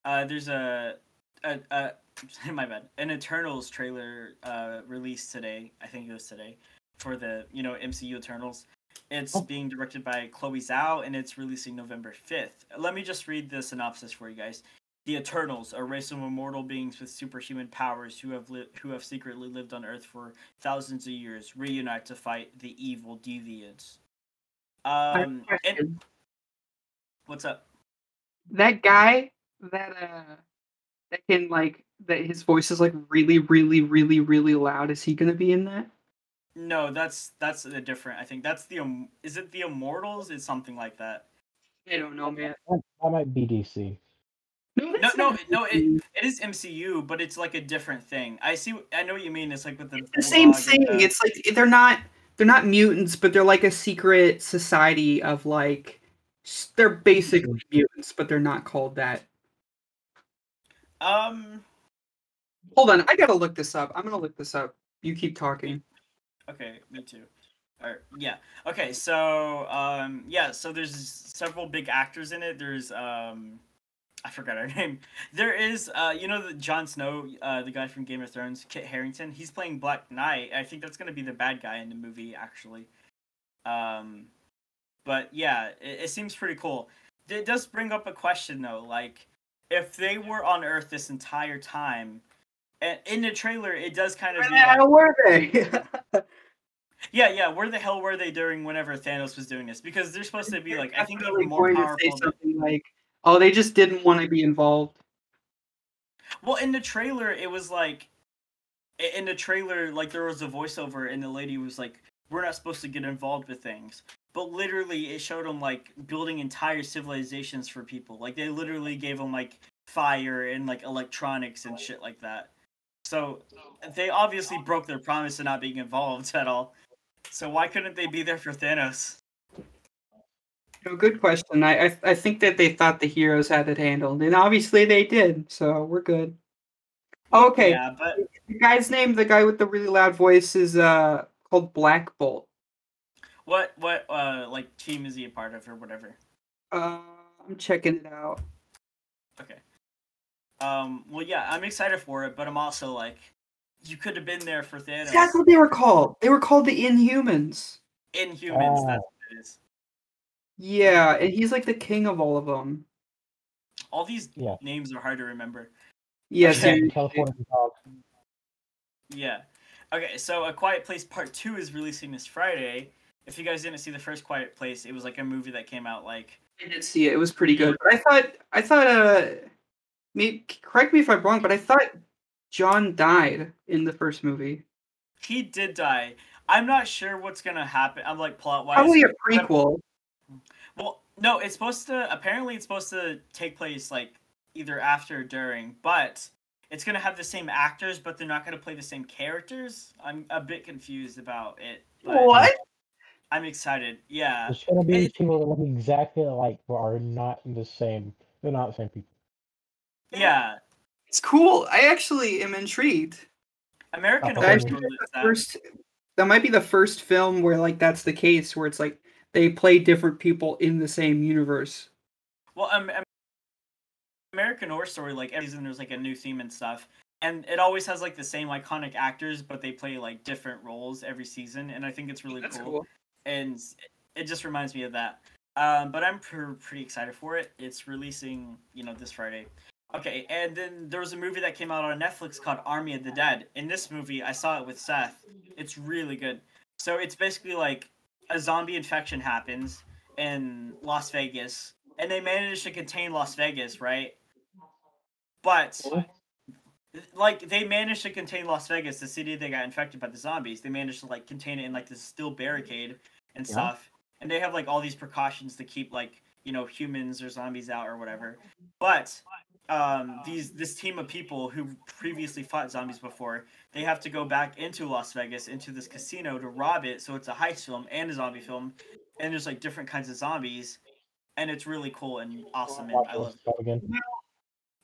Uh, there's a, a, a my bad, an Eternals trailer uh, released today. I think it was today for the you know MCU Eternals. It's Oh. being directed by Chloe Zhao and it's releasing November fifth. Let me just read the synopsis for you guys. The Eternals, a race of immortal beings with superhuman powers who have li- who have secretly lived on Earth for thousands of years, reunite to fight the evil deviants. I have a Um, and, what's up? that guy that uh that can like that his voice is like really really really really loud is he gonna be in that No, that's that's a different. I think that's the. Im- Is it the Immortals? It's something like that. i don't know man That, that might be DC. no No, no, no. It, it is MCU, but it's like a different thing. I see. I know what you mean. It's like with the. the same thing the- it's like they're not they're not mutants but they're like a secret society of like they're basically mm-hmm. mutants but they're not called that um. hold on i gotta look this up i'm gonna look this up you keep talking Okay, me too. Or yeah. Okay, so um yeah, so there's several big actors in it. There's um I forgot her name. There is uh you know the Jon Snow, uh the guy from Game of Thrones, Kit Harington. He's playing Black Knight. I think that's to be the bad guy in the movie actually. Um but yeah, it, it seems pretty cool. It does bring up a question though, like if they were on Earth this entire time, and in the trailer it does kind of where the like, hell were they yeah, yeah. Where the hell were they during whenever Thanos was doing this? Because they're supposed to be like, I think Definitely even more powerful. than- like oh they just didn't want to be involved Well, in the trailer, it was like, in the trailer, like there was a voiceover, and the lady was like, "We're not supposed to get involved with things." But literally, it showed them like building entire civilizations for people. Like they literally gave them like fire and like electronics and shit like that. So they obviously broke their promise of not being involved at all. So why couldn't they be there for Thanos? No, good question. I, I I think that they thought the heroes had it handled, and obviously they did. So we're good. Okay, Yeah, but the guy's name, the guy with the really loud voice, is uh called Black Bolt. What what uh like team is he a part of or whatever? Uh, I'm checking it out. Okay. Um. Well, yeah, I'm excited for it, but I'm also like, you could have been there for Thanos. That's what they were called. They were called the Inhumans. Inhumans. Ah. That's what it is. Yeah, and he's like the king of all of them. All these Yeah. names are hard to remember. Yeah, Yeah, seriously. California dog. Yeah. Okay, so A Quiet Place Part 2 is releasing this Friday. If you guys didn't see the first Quiet Place, it was like a movie that came out like I did see it. It was pretty good. But I thought I thought uh me correct me if I'm wrong, but I thought John died in the first movie. he did die. I'm not sure what's gonna happen. I'm like plot wise. Probably a prequel. Well, no, it's supposed to. Apparently, it's supposed to take place like either after or during, but it's gonna have the same actors, but they're not gonna play the same characters. I'm a bit confused about it. But What? I'm excited. Yeah. There's gonna be It- people that look exactly alike but are not the same. They're not the same people. Yeah. It's cool. I actually am intrigued. American Horror. Story that. First that might be the first film where like that's the case where it's like they play different people in the same universe. Well, um, American Horror Story, like every season, there's like a new theme and stuff, and it always has like the same iconic actors, but they play like different roles every season, and I think it's really That's cool. cool. And it just reminds me of that. Um, but I'm pr- pretty excited for it. It's releasing, you know, this Friday. Okay, and then there was a movie that came out on Netflix called Army of the Dead. In this movie, I saw it with Seth. It's really good. So it's basically like a zombie infection happens in Las Vegas, and they manage to contain Las Vegas, right? But like they managed to contain Las Vegas, the city that got infected by the zombies. They managed to like contain it in like this steel barricade and Yeah. stuff. And they have like all these precautions to keep like you know humans or zombies out or whatever. But um, these this team of people who previously fought zombies before, they have to go back into Las Vegas into this casino to rob it. So it's a heist film and a zombie film, and there's like different kinds of zombies, and it's really cool and awesome. And I love this stuff again.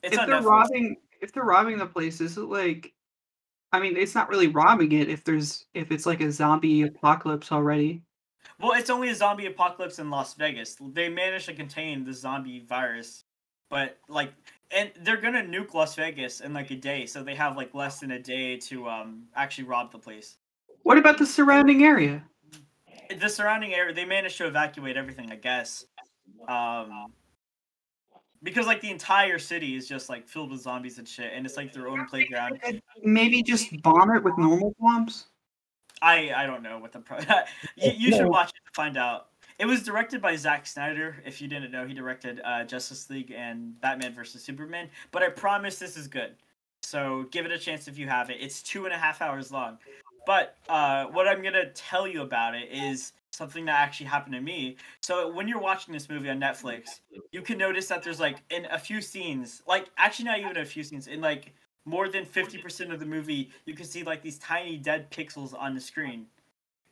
it's if they're Netflix. robbing if they're robbing the place, is it like I mean, it's not really robbing it if there's if it's like a zombie apocalypse already. Well, it's only a zombie apocalypse in Las Vegas. They managed to contain the zombie virus, but like, and they're gonna nuke Las Vegas in like a day, so they have like less than a day to um actually rob the place. What about the surrounding area? The surrounding area, they managed to evacuate everything, I guess. Um, because like the entire city is just like filled with zombies and shit, and it's like their own playground. Maybe just bomb it with normal bombs. I I don't know what the pro. you, you should watch it to find out. It was directed by Zack Snyder. If you didn't know, he directed uh, Justice League and Batman vs Superman. But I promise this is good. So give it a chance if you have it. It's two and a half hours long. But uh, what I'm gonna tell you about it is something that actually happened to me. So when you're watching this movie on Netflix, you can notice that there's like in a few scenes, like actually not even a few scenes, in like more than 50% of the movie, you can see like these tiny dead pixels on the screen.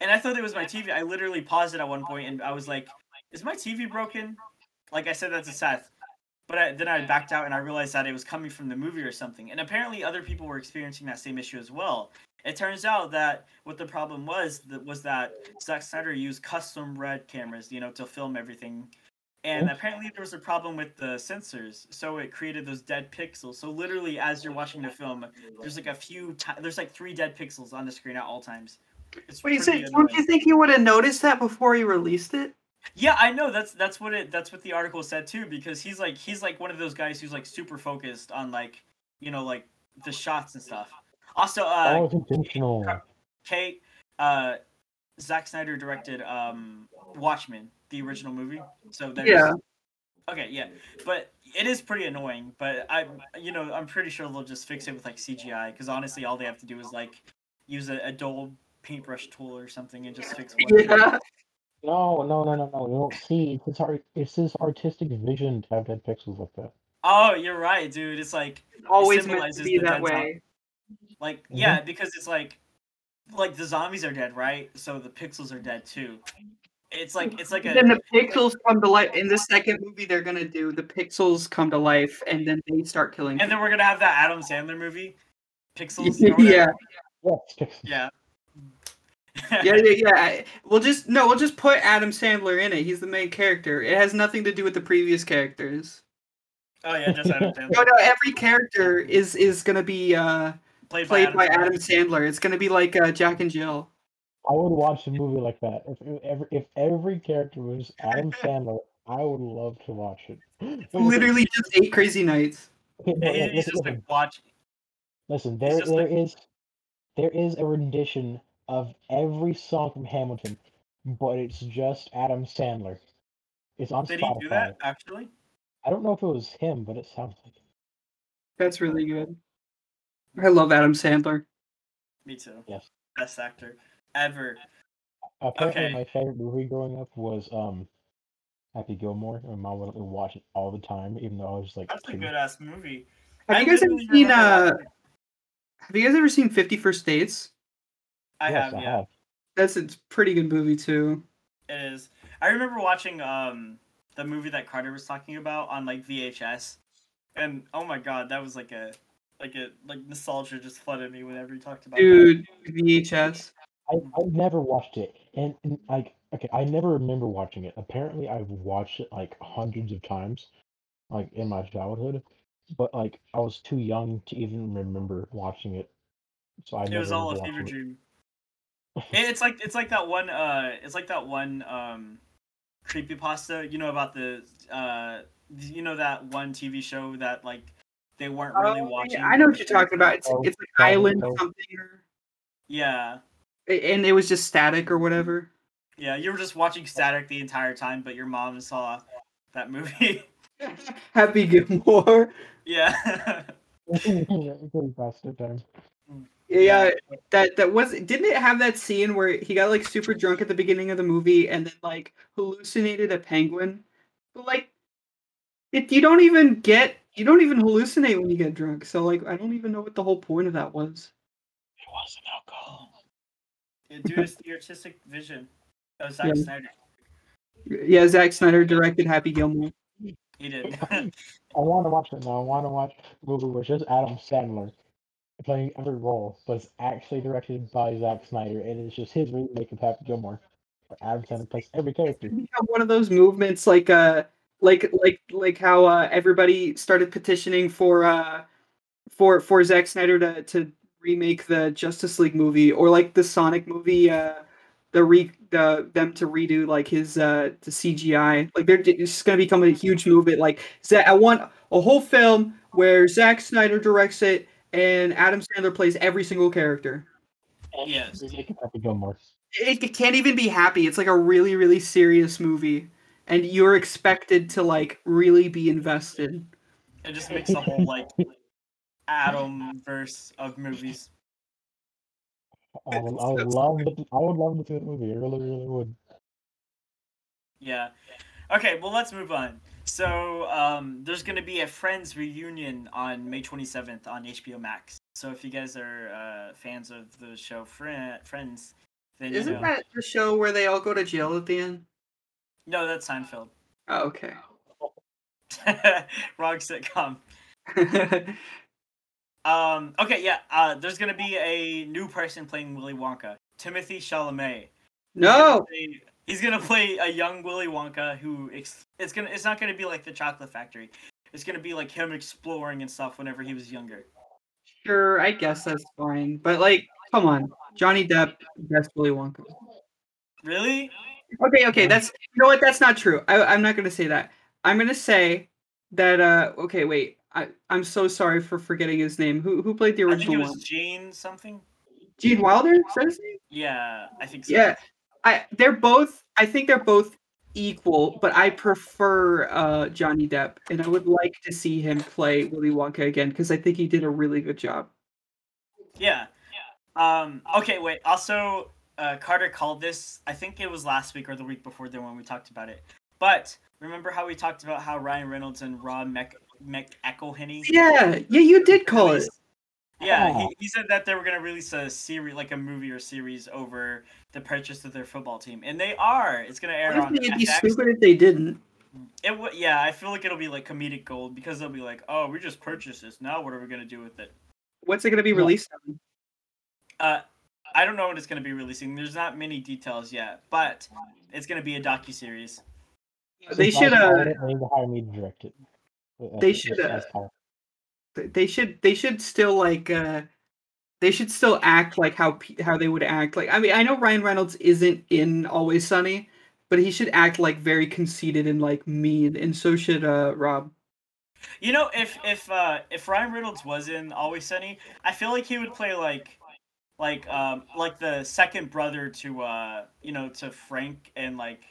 And I thought it was my TV. I literally paused it at one point and I was like, is my TV broken? Like I said that to Seth. But I, then I backed out and I realized that it was coming from the movie or something. And apparently other people were experiencing that same issue as well. It turns out that what the problem was that was that Zack Snyder used custom red cameras, you know, to film everything. And apparently there was a problem with the sensors, so it created those dead pixels. So literally, as you're watching the film, there's like a few, ti there's like three dead pixels on the screen at all times. It's Wait, so don't you think you would have noticed that before you released it? Yeah, I know. That's that's what it. That's what the article said too. Because he's like he's like one of those guys who's like super focused on like you know like the shots and stuff. Also, uh, oh, it's intentional. Kate, uh, Zack Snyder directed um Watchmen, the original movie. So there's, Yeah. Okay, yeah, but it is pretty annoying. But I, you know, I'm pretty sure they'll just fix it with like CGI. Because honestly, all they have to do is like use a, a dull paintbrush tool or something and just fix one. Yeah. No, no, no, no, no. You don't see. It's his art. It's his artistic vision to have dead pixels like that. Oh, you're right, dude. It's like Always meant to be the that dead zone. way. Like Mhm. yeah, because it's like like the zombies are dead, right? So the pixels are dead too. It's like it's like a Then the pixels come to life. In the second movie, they're gonna do the pixels come to life, and then they start killing. and then we're gonna have that Adam Sandler movie, Pixels. people. or whatever. yeah, yeah. yeah, yeah, yeah. We'll just no, we'll just put Adam Sandler in it. He's the main character. It has nothing to do with the previous characters. oh yeah, just Adam No, no. Every character is is gonna be uh Played, played by Sandler. Adam Sandler. It's gonna be like uh, Jack and Jill. I would watch a movie like that. If if every, if every character was Adam Sandler, I would love to watch it. It was like- Literally just eight crazy nights. okay, no, He- like, he's listen, just like watch. listen, there there like... is, there is a rendition of every song from Hamilton, but it's just Adam Sandler. It's on Did he Spotify. do that actually? I don't know if it was him, but it sounds like it. That's really good. I love Adam Sandler. Me too. Yes. Best actor ever. Apparently, Okay. my favorite movie growing up was um, Happy Gilmore. My mom would watch it all the time, even though I was like, That's a good ass movie. Have I you guys ever seen remember uh watching have you guys ever seen Fifty First Dates? I yes, have, I yeah. have. That's a pretty good movie too. It is. I remember watching um the movie that Carter was talking about on like VHS, and oh my god, that was like a like a like nostalgia just flooded me whenever he talked about that. Dude, VHS. I, I never watched it, and, and like, okay, I never remember watching it. Apparently, I've watched it like hundreds of times, like in my childhood, but like I was too young to even remember watching it, so I It never was all a remember fever dream. It- it's like it's like that one uh it's like that one um creepy pasta. you know about the uh you know that one TV show that like they weren't oh, really Oh, watching. I know what you're talking about. It's Oh, it's like oh, Island oh. something or Yeah. and it was just static or whatever. Yeah, you were just watching Static the entire time, but your mom saw that movie. Happy Gilmore. yeah. Pretty fast at times. Yeah, that that was didn't it have that scene where he got like super drunk at the beginning of the movie and then like hallucinated a penguin? But like it you don't even get you don't even hallucinate when you get drunk. So like I don't even know what the whole point of that was. It wasn't alcohol. Yeah, Due to the artistic vision of Zack Yeah. Snyder. Yeah, Zack Snyder directed Happy Gilmore. He did. I want to watch it now. I want to watch a movie where it's just Adam Sandler playing every role, but it's actually directed by Zack Snyder, and it's just his remake of Happy Gilmore. Where Adam Sandler plays every character. We have one of those movements like uh like like like how uh everybody started petitioning for uh for for Zack Snyder to to remake the Justice League movie or like the Sonic movie uh the re the them to redo like his uh the CGI like they're it's just gonna become a huge movement like Zack, I want a whole film where Zack Snyder directs it and Adam Sandler plays every single character Yes. Remake of Happy Gilmore. it, it can't even be happy. It's like a really, really serious movie, and you're expected to like really be invested. It just makes a whole like Adam verse of movies. I would, I would love to. I would love to see that movie. I really, really would. Yeah. Okay, well let's move on. So um, there's gonna be a Friends reunion on May 27th on HBO Max. So if you guys are uh, fans of the show Friends, then Isn't know. that the show where they all go to jail at the end? No, that's Seinfeld. Oh, okay. Wrong sitcom. Um, okay, yeah. Uh, there's gonna be a new person playing Willy Wonka, Timothy Chalamet. He's gonna no, play- He's gonna play a young Willy Wonka who ex- it's gonna it's not gonna be like the Chocolate Factory. It's gonna be like him exploring and stuff whenever he was younger. sure, I guess that's fine. But like, come on, Johnny Depp, best Willy Wonka. Really? Okay, okay, that's you know what? That's not true. I, I'm not gonna say that. I'm gonna say that. uh Okay, wait. I I'm so sorry for forgetting his name. Who who played the original? I think it was one? Jane something. Gene Wilder. Is that his name? Yeah, I think so. Yeah, I they're both. I think they're both equal, but I prefer uh, Johnny Depp, and I would like to see him play Willy Wonka again because I think he did a really good job. Yeah. yeah. Um. Okay. Wait. Also, uh, Carter called this. I think it was last week or the week before then when we talked about it. But remember how we talked about how Ryan Reynolds and Rob Mc McElhenney Yeah, yeah, you did call it. released- Yeah, Yeah. he, he said that they were gonna release a series, like a movie or series, over the purchase of their football team, and they are. It's gonna air on it'd be stupid if they didn't. It w- yeah, I feel like it'll be like comedic gold because they'll be like, oh, we just purchased this. Now what are we gonna do with it? What's it going to be released on? Uh, I don't know when it's gonna be releasing. There's not many details yet, but it's gonna be a docu series. They Since I should. Uh, They need to hire me to direct it. Uh, They should, uh, they should. They should still like uh, they should still act like how how they would act. Like I mean, I know Ryan Reynolds isn't in Always Sunny, but he should act like very conceited and like mean, and so should uh Rob. You know, if if uh if Ryan Reynolds was in Always Sunny, I feel like he would play like like um like the second brother to uh you know to Frank and like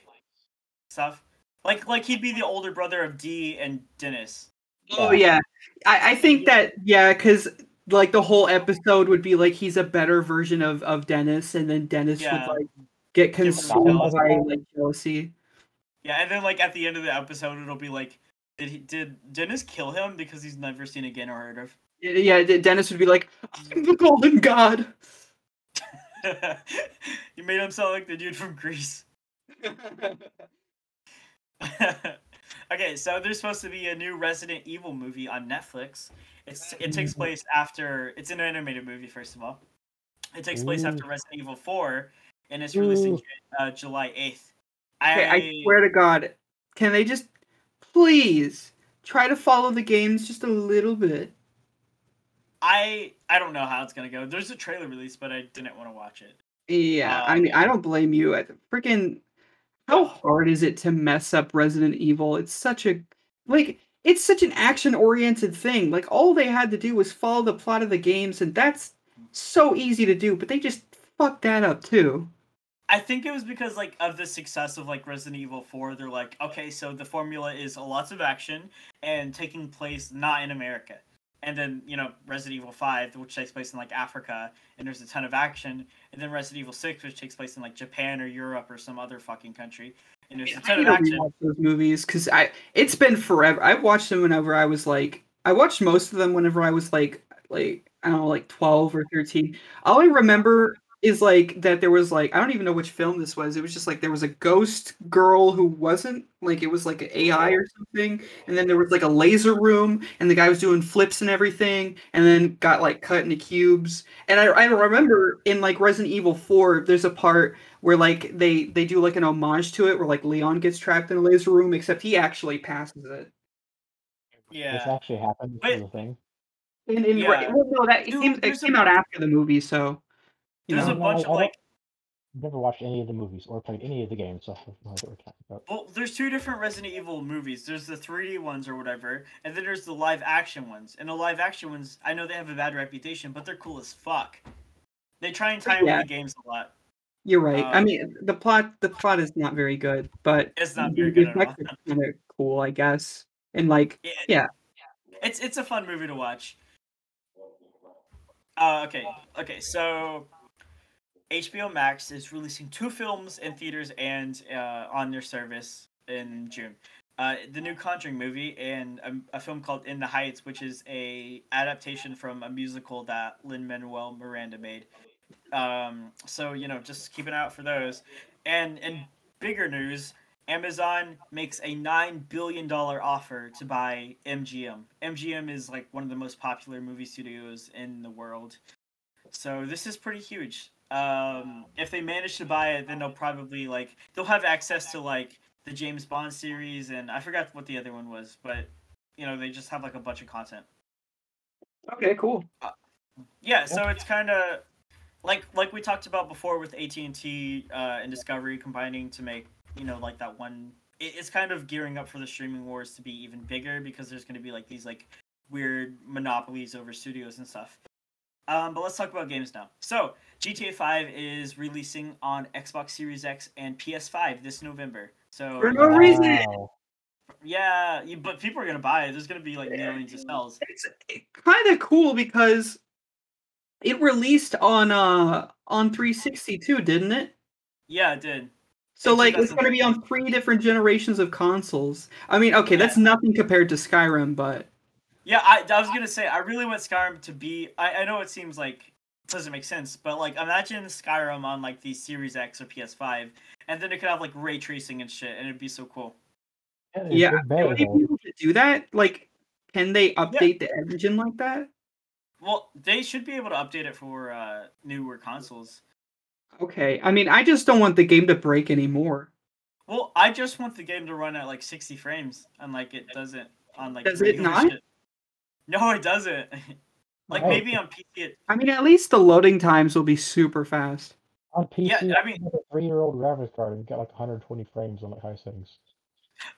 stuff. Like like he'd be the older brother of Dee and Dennis. Oh yeah, I I think that yeah, because like the whole episode would be like he's a better version of of Dennis, and then Dennis Yeah. would like get consumed by like jealousy. Yeah, and then like at the end of the episode, it'll be like, did he did Dennis kill him because he's never seen again or heard of? Yeah, Dennis would be like, "I'm the golden god." you made him sound like the dude from Grease. okay, so there's supposed to be a new Resident Evil movie on Netflix. It's it takes Mm-hmm. place after it's an animated movie. First of all, it takes place after Resident Evil Four, and it's releasing uh, July eighth. Okay, I swear to God, can they just please try to follow the games just a little bit? I I don't know how it's gonna go. There's a trailer release, but I didn't want to watch it. Yeah, I Um, mean, I don't blame you. I freaking, how hard is it to mess up Resident Evil? It's such a like, it's such an action-oriented thing. Like, all they had to do was follow the plot of the games, and that's so easy to do. But they just fucked that up too. I think it was because like of the success of like Resident Evil 4, they're like, okay, so the formula is a lots of action and taking place not in America. And then, you know, Resident Evil 5, which takes place in like Africa, and there's a ton of action. And then Resident Evil 6, which takes place in like Japan or Europe or some other fucking country. And there's a ton of action. those movies because I it's been forever. I watched them whenever I was like I watched most of them whenever I was like like I don't know like twelve or thirteen. All I remember is like that there was like I don't even know which film this was. It was just like there was a ghost girl who wasn't like it was like an AI or something, and then there was like a laser room, and the guy was doing flips and everything, and then got like cut into cubes. And I I remember in like Resident Evil Four, there's a part where like they they do like an homage to it where like Leon gets trapped in a laser room except he actually passes it. This Yeah. actually happened. But- This is a thing. And, and Yeah. well, no, that it, Dude, came, it there's a- came out after the movie, so you There's know. a bunch I of don't- like Never watched any of the movies or played any of the games, so I have no idea what we're talking about. Well, there's two different Resident Evil movies. There's the 3D ones or whatever, and then there's the live action ones. And the live action ones, I know they have a bad reputation, but they're cool as fuck. They try and tie in Yeah. with the games a lot. You're right. I Um, mean, the plot the plot is not very good, but It's not very good at all. kind of cool, I guess. And like, It- Yeah. It's it's a fun movie to watch. Uh, okay, okay, so HBO Max is releasing two films in theaters and uh, on their service in June. Uh, the new Conjuring movie and a, a film called In the Heights, which is a adaptation from a musical that Lin Manuel Miranda made. Um, so you know, just keep an eye out for those. And in bigger news, Amazon makes a nine billion dollar offer to buy MGM. MGM is like one of the most popular movie studios in the world, so this is pretty huge. Um, if they manage to buy it, then they'll probably like they'll have access to like the James Bond series, and I forgot what the other one was, but you know they just have like a bunch of content. okay, cool. Yeah, so it's kind of like like we talked about before with AT and T uh, and Discovery combining to make you know like that one. It, it's kind of gearing up for the streaming wars to be even bigger because there's going to be like these like weird monopolies over studios and stuff. Um, but let's talk about games now. So GTA 5 is releasing on Xbox Series X and PS5 this November. So For no reason. Yeah, you, but people are gonna buy it. There's gonna be like millions of sales. It's kind of cool because it released on uh on 360 too, didn't it? Yeah, it did. So like it's going to be on three different generations of consoles. I mean, okay, that's nothing compared to Skyrim, but Yeah, I, I was gonna say I really want Skyrim to be. I, I know it seems like it doesn't make sense, but like imagine Skyrim on like the Series X or PS5, and then it could have like ray tracing and shit, and it'd be so cool. it's yeah, big would they able to do that? Like, can they update the engine like that? Well, they should be able to update it for uh, newer consoles. Okay, I mean, I just don't want the game to break anymore. Well, I just want the game to run at like 60 frames, and like it doesn't on like. Does it not? shit. No, it doesn't. Like Right. maybe on PC. It, I mean, at least the loading times will be super fast. On PC, Yeah, I I mean- mean, a three-year-old graphics card and got like 120 frames on like high settings.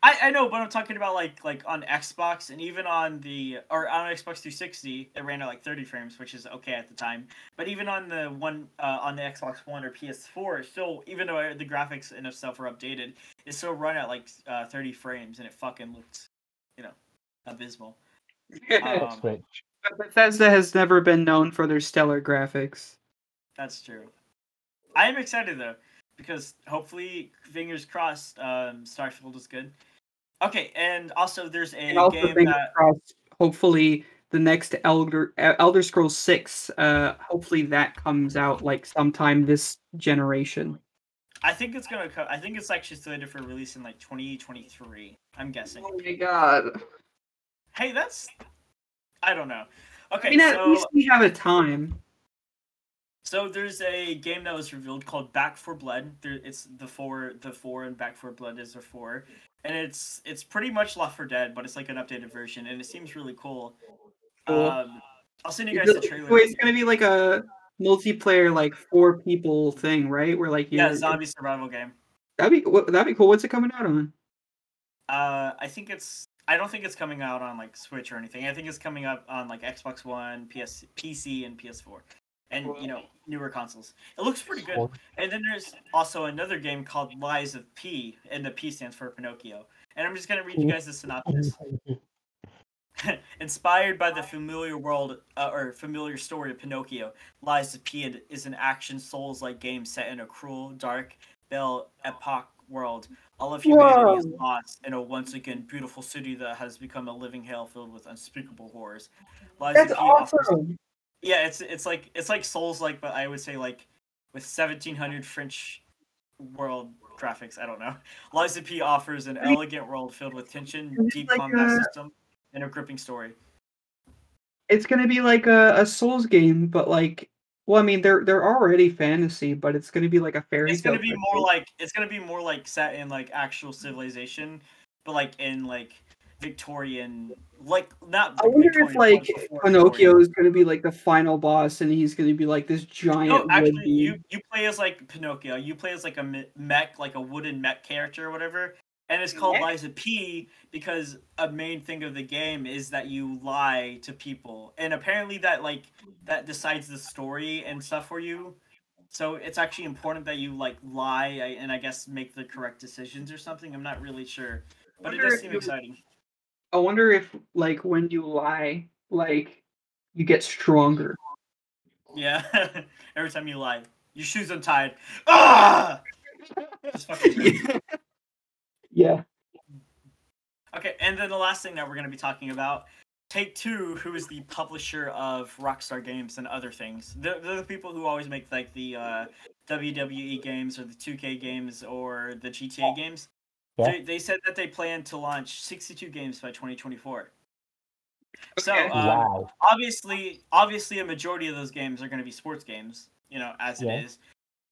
I, I know, but I'm talking about like like on Xbox and even on the or on Xbox 360, it ran at like 30 frames, which is okay at the time. But even on the one uh, on the Xbox One or PS4, it still even though the graphics and stuff were updated, it still run at like uh, 30 frames, and it fucking looked, you know, abysmal. Um, Switch. But Bethesda has never been known for their stellar graphics. That's true. I am excited though because hopefully, fingers crossed, um, Starfield is good. Okay, and also there's a And also, game that crossed, hopefully, the next Elder uh, Elder Scrolls Six, uh, hopefully that comes out like sometime this generation. I think it's gonna. Co- I think it's actually slated for release in like 2023. I'm guessing. Oh my god! Hey, that's. I don't know. Okay, I mean, at so least we have a time. so there's a game that was revealed called Back 4 Blood. There, it's the four, the four, and Back 4 Blood is the four, and it's it's pretty much Left 4 Dead, but it's like an updated version, and it seems really cool. Cool. Um, I'll send you guys the trailer. Wait, it's gonna be like a multiplayer, like four people thing, right? Where like yeah, zombie survival game. That'd be that'd be cool. What's it coming out on? Uh, I think it's. I don't think it's coming out on like Switch or anything. I think it's coming up on like Xbox One, PS, PC, and PS4, and you know newer consoles. It looks pretty good. And then there's also another game called Lies of P, and the P stands for Pinocchio. And I'm just gonna read you guys the synopsis. Inspired by the familiar world uh, or familiar story of Pinocchio, Lies of P is an action Souls-like game set in a cruel, dark, Belle Époque world. All of humanity is lost in a once again beautiful city that has become a living hell filled with unspeakable horrors. Lies That's P offers- awesome. yeah, it's it's like it's like Souls like, but I would say like with seventeen hundred French world graphics. I don't know. Lies of P offers an elegant world filled with tension, deep like combat a- system, and a gripping story. It's gonna be like a, a Souls game, but like, well, I mean, they're they're already fantasy, but it's gonna be like a fairy. It's gonna be type more like it's gonna be more like set in like actual civilization, but like in like Victorian, like not. I wonder Victorian, if like Pinocchio Victorian. is gonna be like the final boss, and he's gonna be like this giant. No, actually, you you play as like Pinocchio. You play as like a mech, like a wooden mech character or whatever. And it's called Mech? Lies of P because a main thing of the game is that you lie to people, and apparently that like that decides the story and stuff for you. So it's actually important that you like lie and I guess make the correct decisions or something. I'm not really sure, but it does seem exciting. I wonder if like when you lie, like you get stronger. Yeah, every time you lie, your shoes untied. Ah! Just fucking crazy. Yeah. Okay, and then the last thing that we're going to be talking about Take Two, who is the publisher of Rockstar Games and other things. They're, they're the people who always make like the uh, WWE games or the 2K games or the GTA games. Yeah. They, they said that they plan to launch 62 games by 2024. So Okay. um, wow. obviously, obviously, a majority of those games are going to be sports games, you know, as Yeah. it is.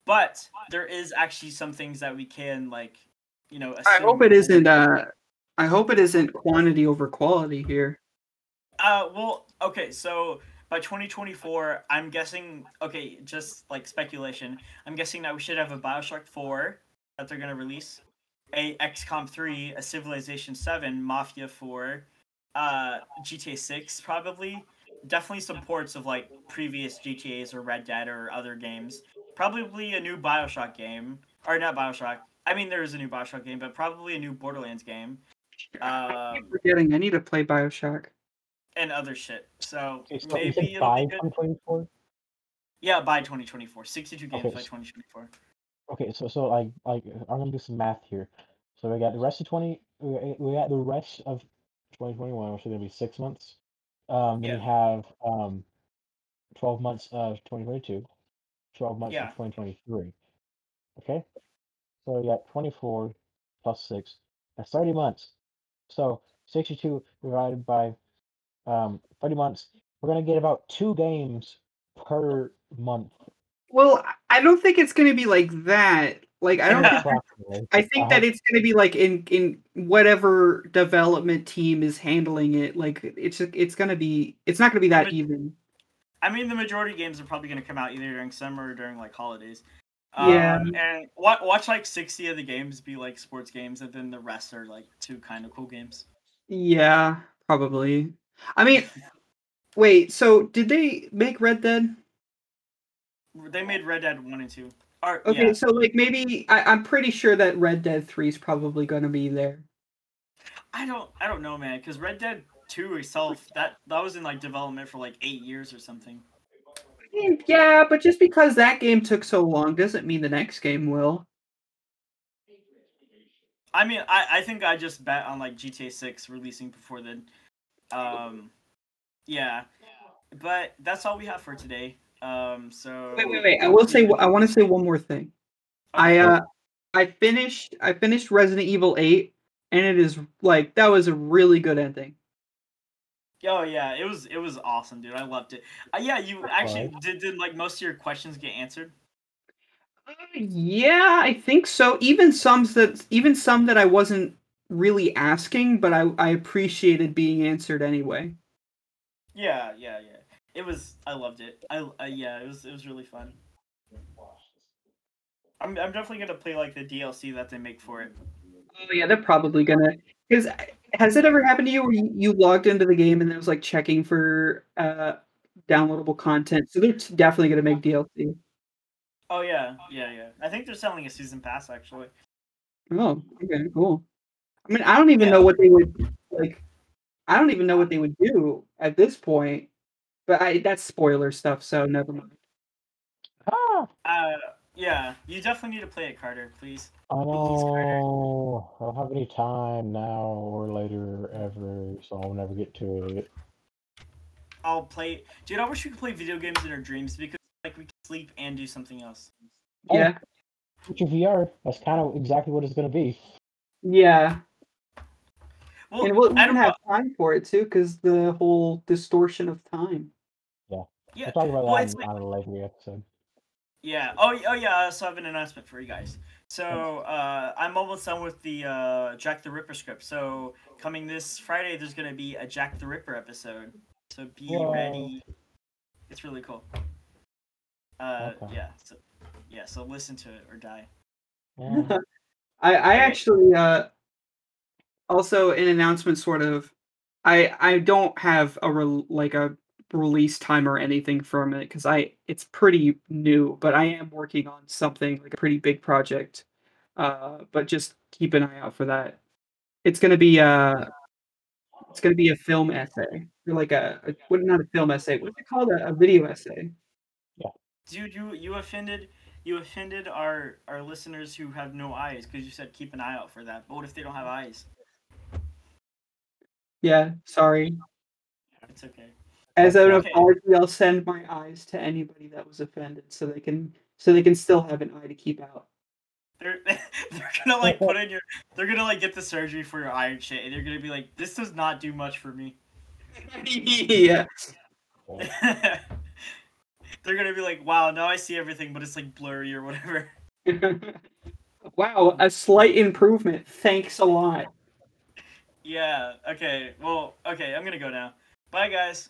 But there is actually some things that we can like, you know. I hope it isn't. Uh, I hope it isn't quantity over quality here. Uh, well, okay, so by 2024, I'm guessing. Okay, just like speculation, I'm guessing that we should have a Bioshock 4 that they're gonna release, a XCOM 3, a Civilization 7, Mafia 4, uh, GTA 6 probably. Definitely some ports of like previous GTA's or Red Dead or other games. Probably a new Bioshock game, or not Bioshock. I mean, there is a new Bioshock game, but probably a new Borderlands game. I keep Um, forgetting. I need to play Bioshock. and other shit. So Okay, so you said maybe it'll by 2024? Yeah, by 2024. 62 games Okay, by 2024. Okay, so so like like I'm gonna do some math here. So we got the rest of twenty. We got, we got the rest of 2021, which is gonna be six months. Um, then we have um, 12 months of 2022, 12 months Yeah. of 2023. Okay, so we got 24 plus six. That's 30 months. So 62 divided by um 30 months. We're gonna get about two games per month. Well, I- I don't think it's going to be like that. Like I don't. Think. I think that it's going to be like in in whatever development team is handling it. Like it's it's going to be. It's not going to be that But- even. I mean, the majority of games are probably going to come out either during summer or during like holidays. Yeah. Um, and watch, watch like sixty of the games be like sports games, and then the rest are like two kind of cool games. Yeah, probably. I mean, wait. So did they make Red Dead? They made Red Dead one and two. Or, Okay, yeah. so like maybe I, I'm pretty sure that Red Dead Three is probably going to be there. I don't I don't know, man, because Red Dead Two itself that that was in like development for like eight years or something. Yeah, but just because that game took so long doesn't mean the next game will. I mean, I I think I just bet on like GTA Six releasing before then. Um, yeah, but that's all we have for today. Um, so Wait, wait, wait. I will say I want to say one more thing. I uh I finished I finished Resident Evil 8 and it is like that was a really good ending. Oh yeah, it was it was awesome, dude. I loved it. Uh, yeah, you actually did did like most of your questions get answered. Uh, Yeah, I think so. Even some that even some that I wasn't really asking, but I I appreciated being answered anyway. Yeah, yeah, yeah. It was. I loved it. I uh, yeah, it was it was really fun. I'm I'm definitely gonna play like the DLC that they make for it. Oh yeah, they're probably gonna. Because has it ever happened to you where you, you logged into the game and it was like checking for uh downloadable content? So they're t- definitely gonna make DLC. Oh yeah, yeah, yeah. I think they're selling a season pass actually. Oh, okay, cool. I mean, I don't even Yeah. know what they would like. I don't even know what they would do at this point. But I that's spoiler stuff, so never mind. Ah, Uh, yeah. You definitely need to play it, Carter. Please. I Please, Carter. Oh, I don't have any time now or later ever, so I'll never get to it. I'll play. Dude, I wish we could play video games in our dreams because like we can sleep and do something else. Oh. Yeah, Future VR. That's kind of exactly what it's gonna be. yeah, Well, and we'll I don't have time for it too, because the whole distortion of time. Yeah. Yeah. We'll talk about Well, that it's on, like- on a later episode. Yeah. Oh, oh yeah. So I have an announcement for you guys. So uh, I'm almost done with the uh, Jack the Ripper script. So coming this Friday, there's gonna be a Jack the Ripper episode. So be Whoa. ready. It's really cool. Uh, Okay. yeah. So yeah. So listen to it or die. Yeah. I I actually uh also an announcement sort of I I don't have a re- like a release time or anything from it because I it's pretty new, but I am working on something like a pretty big project. Uh, but just keep an eye out for that. It's gonna be uh it's gonna be a film essay or like a, a what not a film essay what's it called a, a video essay. Yeah. Dude, you you offended you offended our our listeners who have no eyes because you said keep an eye out for that. But what if they don't have eyes? Yeah, sorry. It's okay. As an Okay. apology, I'll send my eyes to anybody that was offended, so they can so they can still have an eye to keep out. They're they're gonna like put in your they're gonna like get the surgery for your eye and shit, and they're gonna be like, this does not do much for me. yeah. they're gonna be like, wow, now I see everything, but it's like blurry or whatever. wow, a slight improvement. Thanks a lot. Yeah. Okay. Well. Okay. I'm gonna go now. Bye, guys.